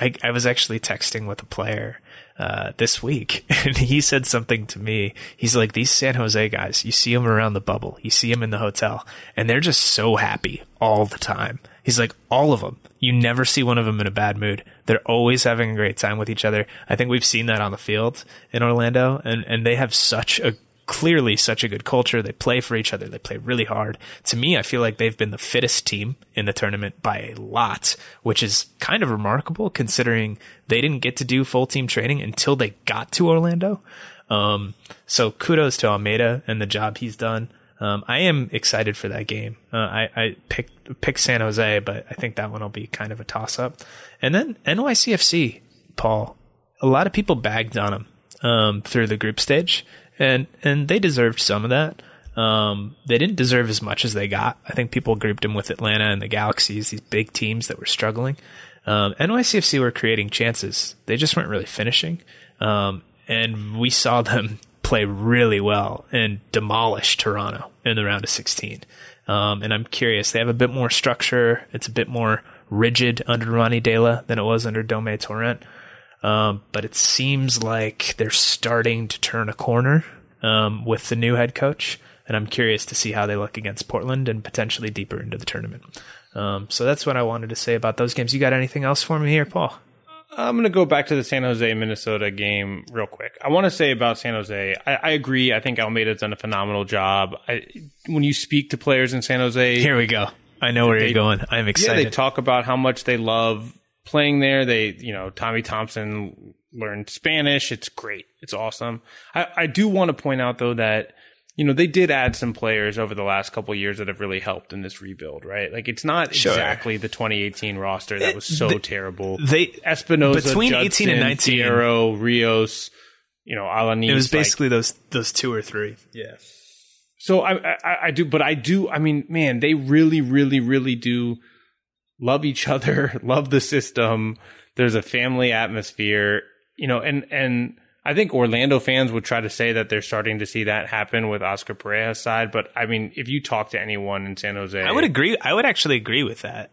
I, I was actually texting with a player uh, this week, and he said something to me. He's like, "These San Jose guys, you see them around the bubble, you see them in the hotel, and they're just so happy all the time." He's like, "All of them. You never see one of them in a bad mood. They're always having a great time with each other." I think we've seen that on the field in Orlando, and and they have such a clearly such a good culture. They play for each other. They play really hard. To me, I feel like they've been the fittest team in the tournament by a lot, which is kind of remarkable considering they didn't get to do full team training until they got to Orlando. Um, so kudos to Almeyda and the job he's done. Um, I am excited for that game. Uh, I, I picked pick San Jose, but I think that one will be kind of a toss up. And then NYCFC, Paul. A lot of people bagged on them um, through the group stage, and and they deserved some of that. Um, they didn't deserve as much as they got. I think people grouped them with Atlanta and the Galaxies, these big teams that were struggling. Um, NYCFC were creating chances. They just weren't really finishing. Um, and we saw them play really well and demolish Toronto in the round of 16. Um, and I'm curious, they have a bit more structure. It's a bit more rigid under Ronny Deila than it was under Dome Torrent. Um, but it seems like they're starting to turn a corner um, with the new head coach, and I'm curious to see how they look against Portland and potentially deeper into the tournament. Um, so that's what I wanted to say about those games. You got anything else for me here, Paul? I'm going to go back to the San Jose Minnesota game real quick. I want to say about San Jose, I, I agree. I think Almeyda's done a phenomenal job. I, when you speak to players in San Jose, here we go. I know where they, you're going. I'm excited. Yeah, they talk about how much they love playing there. They, you know, Tommy Thompson learned Spanish. It's great. It's awesome. I, I do want to point out though that, you know, they did add some players over the last couple years that have really helped in this rebuild, right? Like it's not sure. exactly the 2018 roster that was so they, terrible. They Espinoza between Judson, 18 and 19, Fierro, Rios, you know, Alanis. It was basically like, those those two or three. Yeah. So I, I I do, but I do. I mean, man, they really, really, really do love each other, love the system. There's a family atmosphere, you know, and and I think Orlando fans would try to say that they're starting to see that happen with Oscar Pareja's side, but I mean, if you talk to anyone in San Jose, I would agree. I would actually agree with that.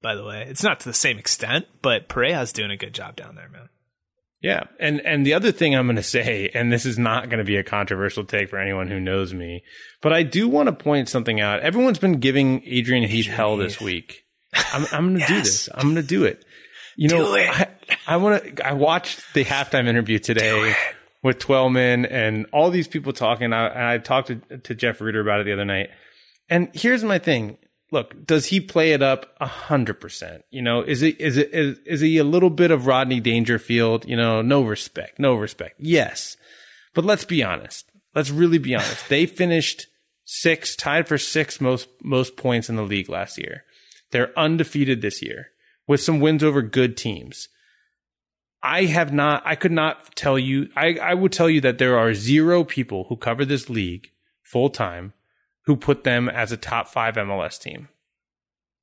By the way, it's not to the same extent, but Pareja's doing a good job down there, man. Yeah, and and the other thing I'm going to say, and this is not going to be a controversial take for anyone who knows me, but I do want to point something out. Everyone's been giving Adrian Heath hell this week. I'm, I'm going to yes. do this. I'm going to do it. You know, I, I want to. I watched the halftime interview today with Twellman and all these people talking. I, I talked to, to Jeff Rueter about it the other night. And here's my thing. Look, does he play it up a hundred percent? You know, is it is it is, is he a little bit of Rodney Dangerfield? You know, no respect, no respect. Yes, but let's be honest. Let's really be honest. they finished six, tied for six most most points in the league last year. They're undefeated this year with some wins over good teams. I have not, I could not tell you, I, I would tell you that there are zero people who cover this league full time who put them as a top five MLS team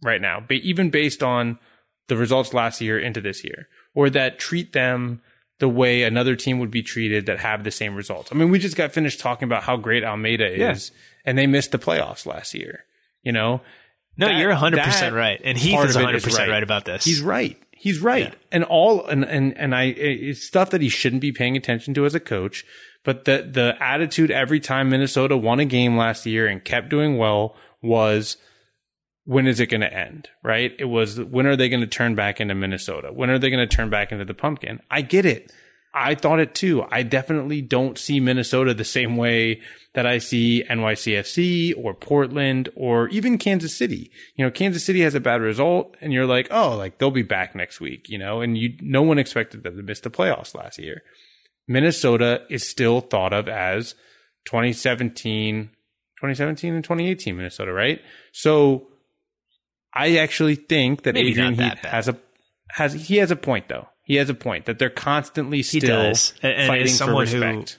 right now, but even based on the results last year into this year, or that treat them the way another team would be treated that have the same results. I mean, we just got finished talking about how great Almeyda is, yeah. and they missed the playoffs last year. You know, no, that, you're 100% right. And Heath is 100% is right. right. about this. He's right. He's right. Yeah. And all, and, and, and I, it's stuff that he shouldn't be paying attention to as a coach. But the, the attitude every time Minnesota won a game last year and kept doing well was, when is it going to end? Right? It was, when are they going to turn back into Minnesota? When are they going to turn back into the pumpkin? I get it. I thought it too. I definitely don't see Minnesota the same way that I see NYCFC or Portland or even Kansas City. You know, Kansas City has a bad result and you're like, oh, like they'll be back next week, you know, and you, no one expected them to miss the playoffs last year. Minnesota is still thought of as 2017, 2017 and 2018 Minnesota, right? So I actually think that Maybe Adrian that has a, has, he has a point though he has a point that they're constantly still. And- and fighting for who- respect.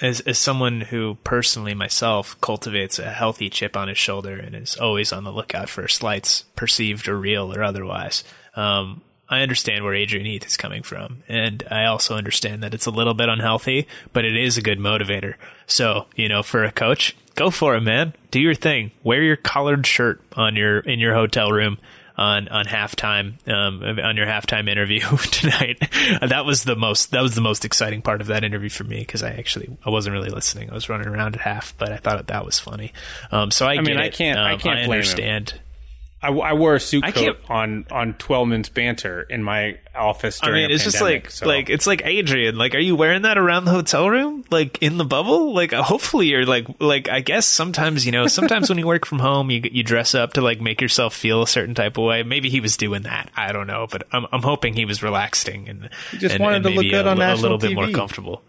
as as someone who personally myself cultivates a healthy chip on his shoulder and is always on the lookout for slights, perceived or real or otherwise, um, I understand where Adrian Heath is coming from, and I also understand that it's a little bit unhealthy, but it is a good motivator. So you know, for a coach, go for it, man. Do your thing. Wear your collared shirt on your in your hotel room on on halftime um, on your halftime interview tonight. that was the most that was the most exciting part of that interview for me because I actually I wasn't really listening. I was running around at half, but I thought that was funny. Um, so I, mean, get I can't- I Um, can't blame him. I, I wore a suit I coat can't- on on Twellman's banter in my office. During I mean, it's just pandemic, like so- like it's like Adrian. Like, are you wearing that around the hotel room? Like in the bubble? Like, uh, hopefully you're like like I guess sometimes you know sometimes when you work from home you you dress up to like make yourself feel a certain type of way. Maybe he was doing that. I don't know, but I'm I'm hoping he was relaxing and just and, wanted and to look good a, on a little bit more comfortable.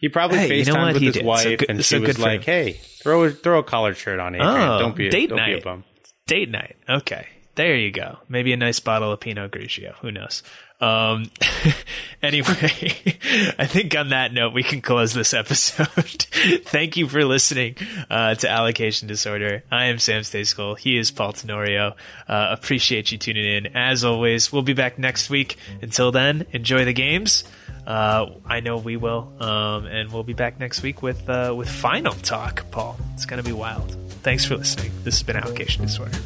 he probably Hey, you know with He his did. So wife, good- and so she was like. "Hey, throw a, throw a collared shirt on, Adrian. Oh, don't be a, date don't be a night. bum." Date night. Okay. There you go. Maybe a nice bottle of Pinot Grigio. Who knows? Um, anyway, I think on that note, we can close this episode. Thank you for listening uh, to Allocation Disorder. I am Sam Stejskal. He is Paul Tenorio. Uh, appreciate you tuning in. As always, we'll be back next week. Until then, enjoy the games. Uh, I know we will, um, and we'll be back next week with uh, with final talk. Paul, it's to be wild. Thanks for listening. This has been Allocation Disorder.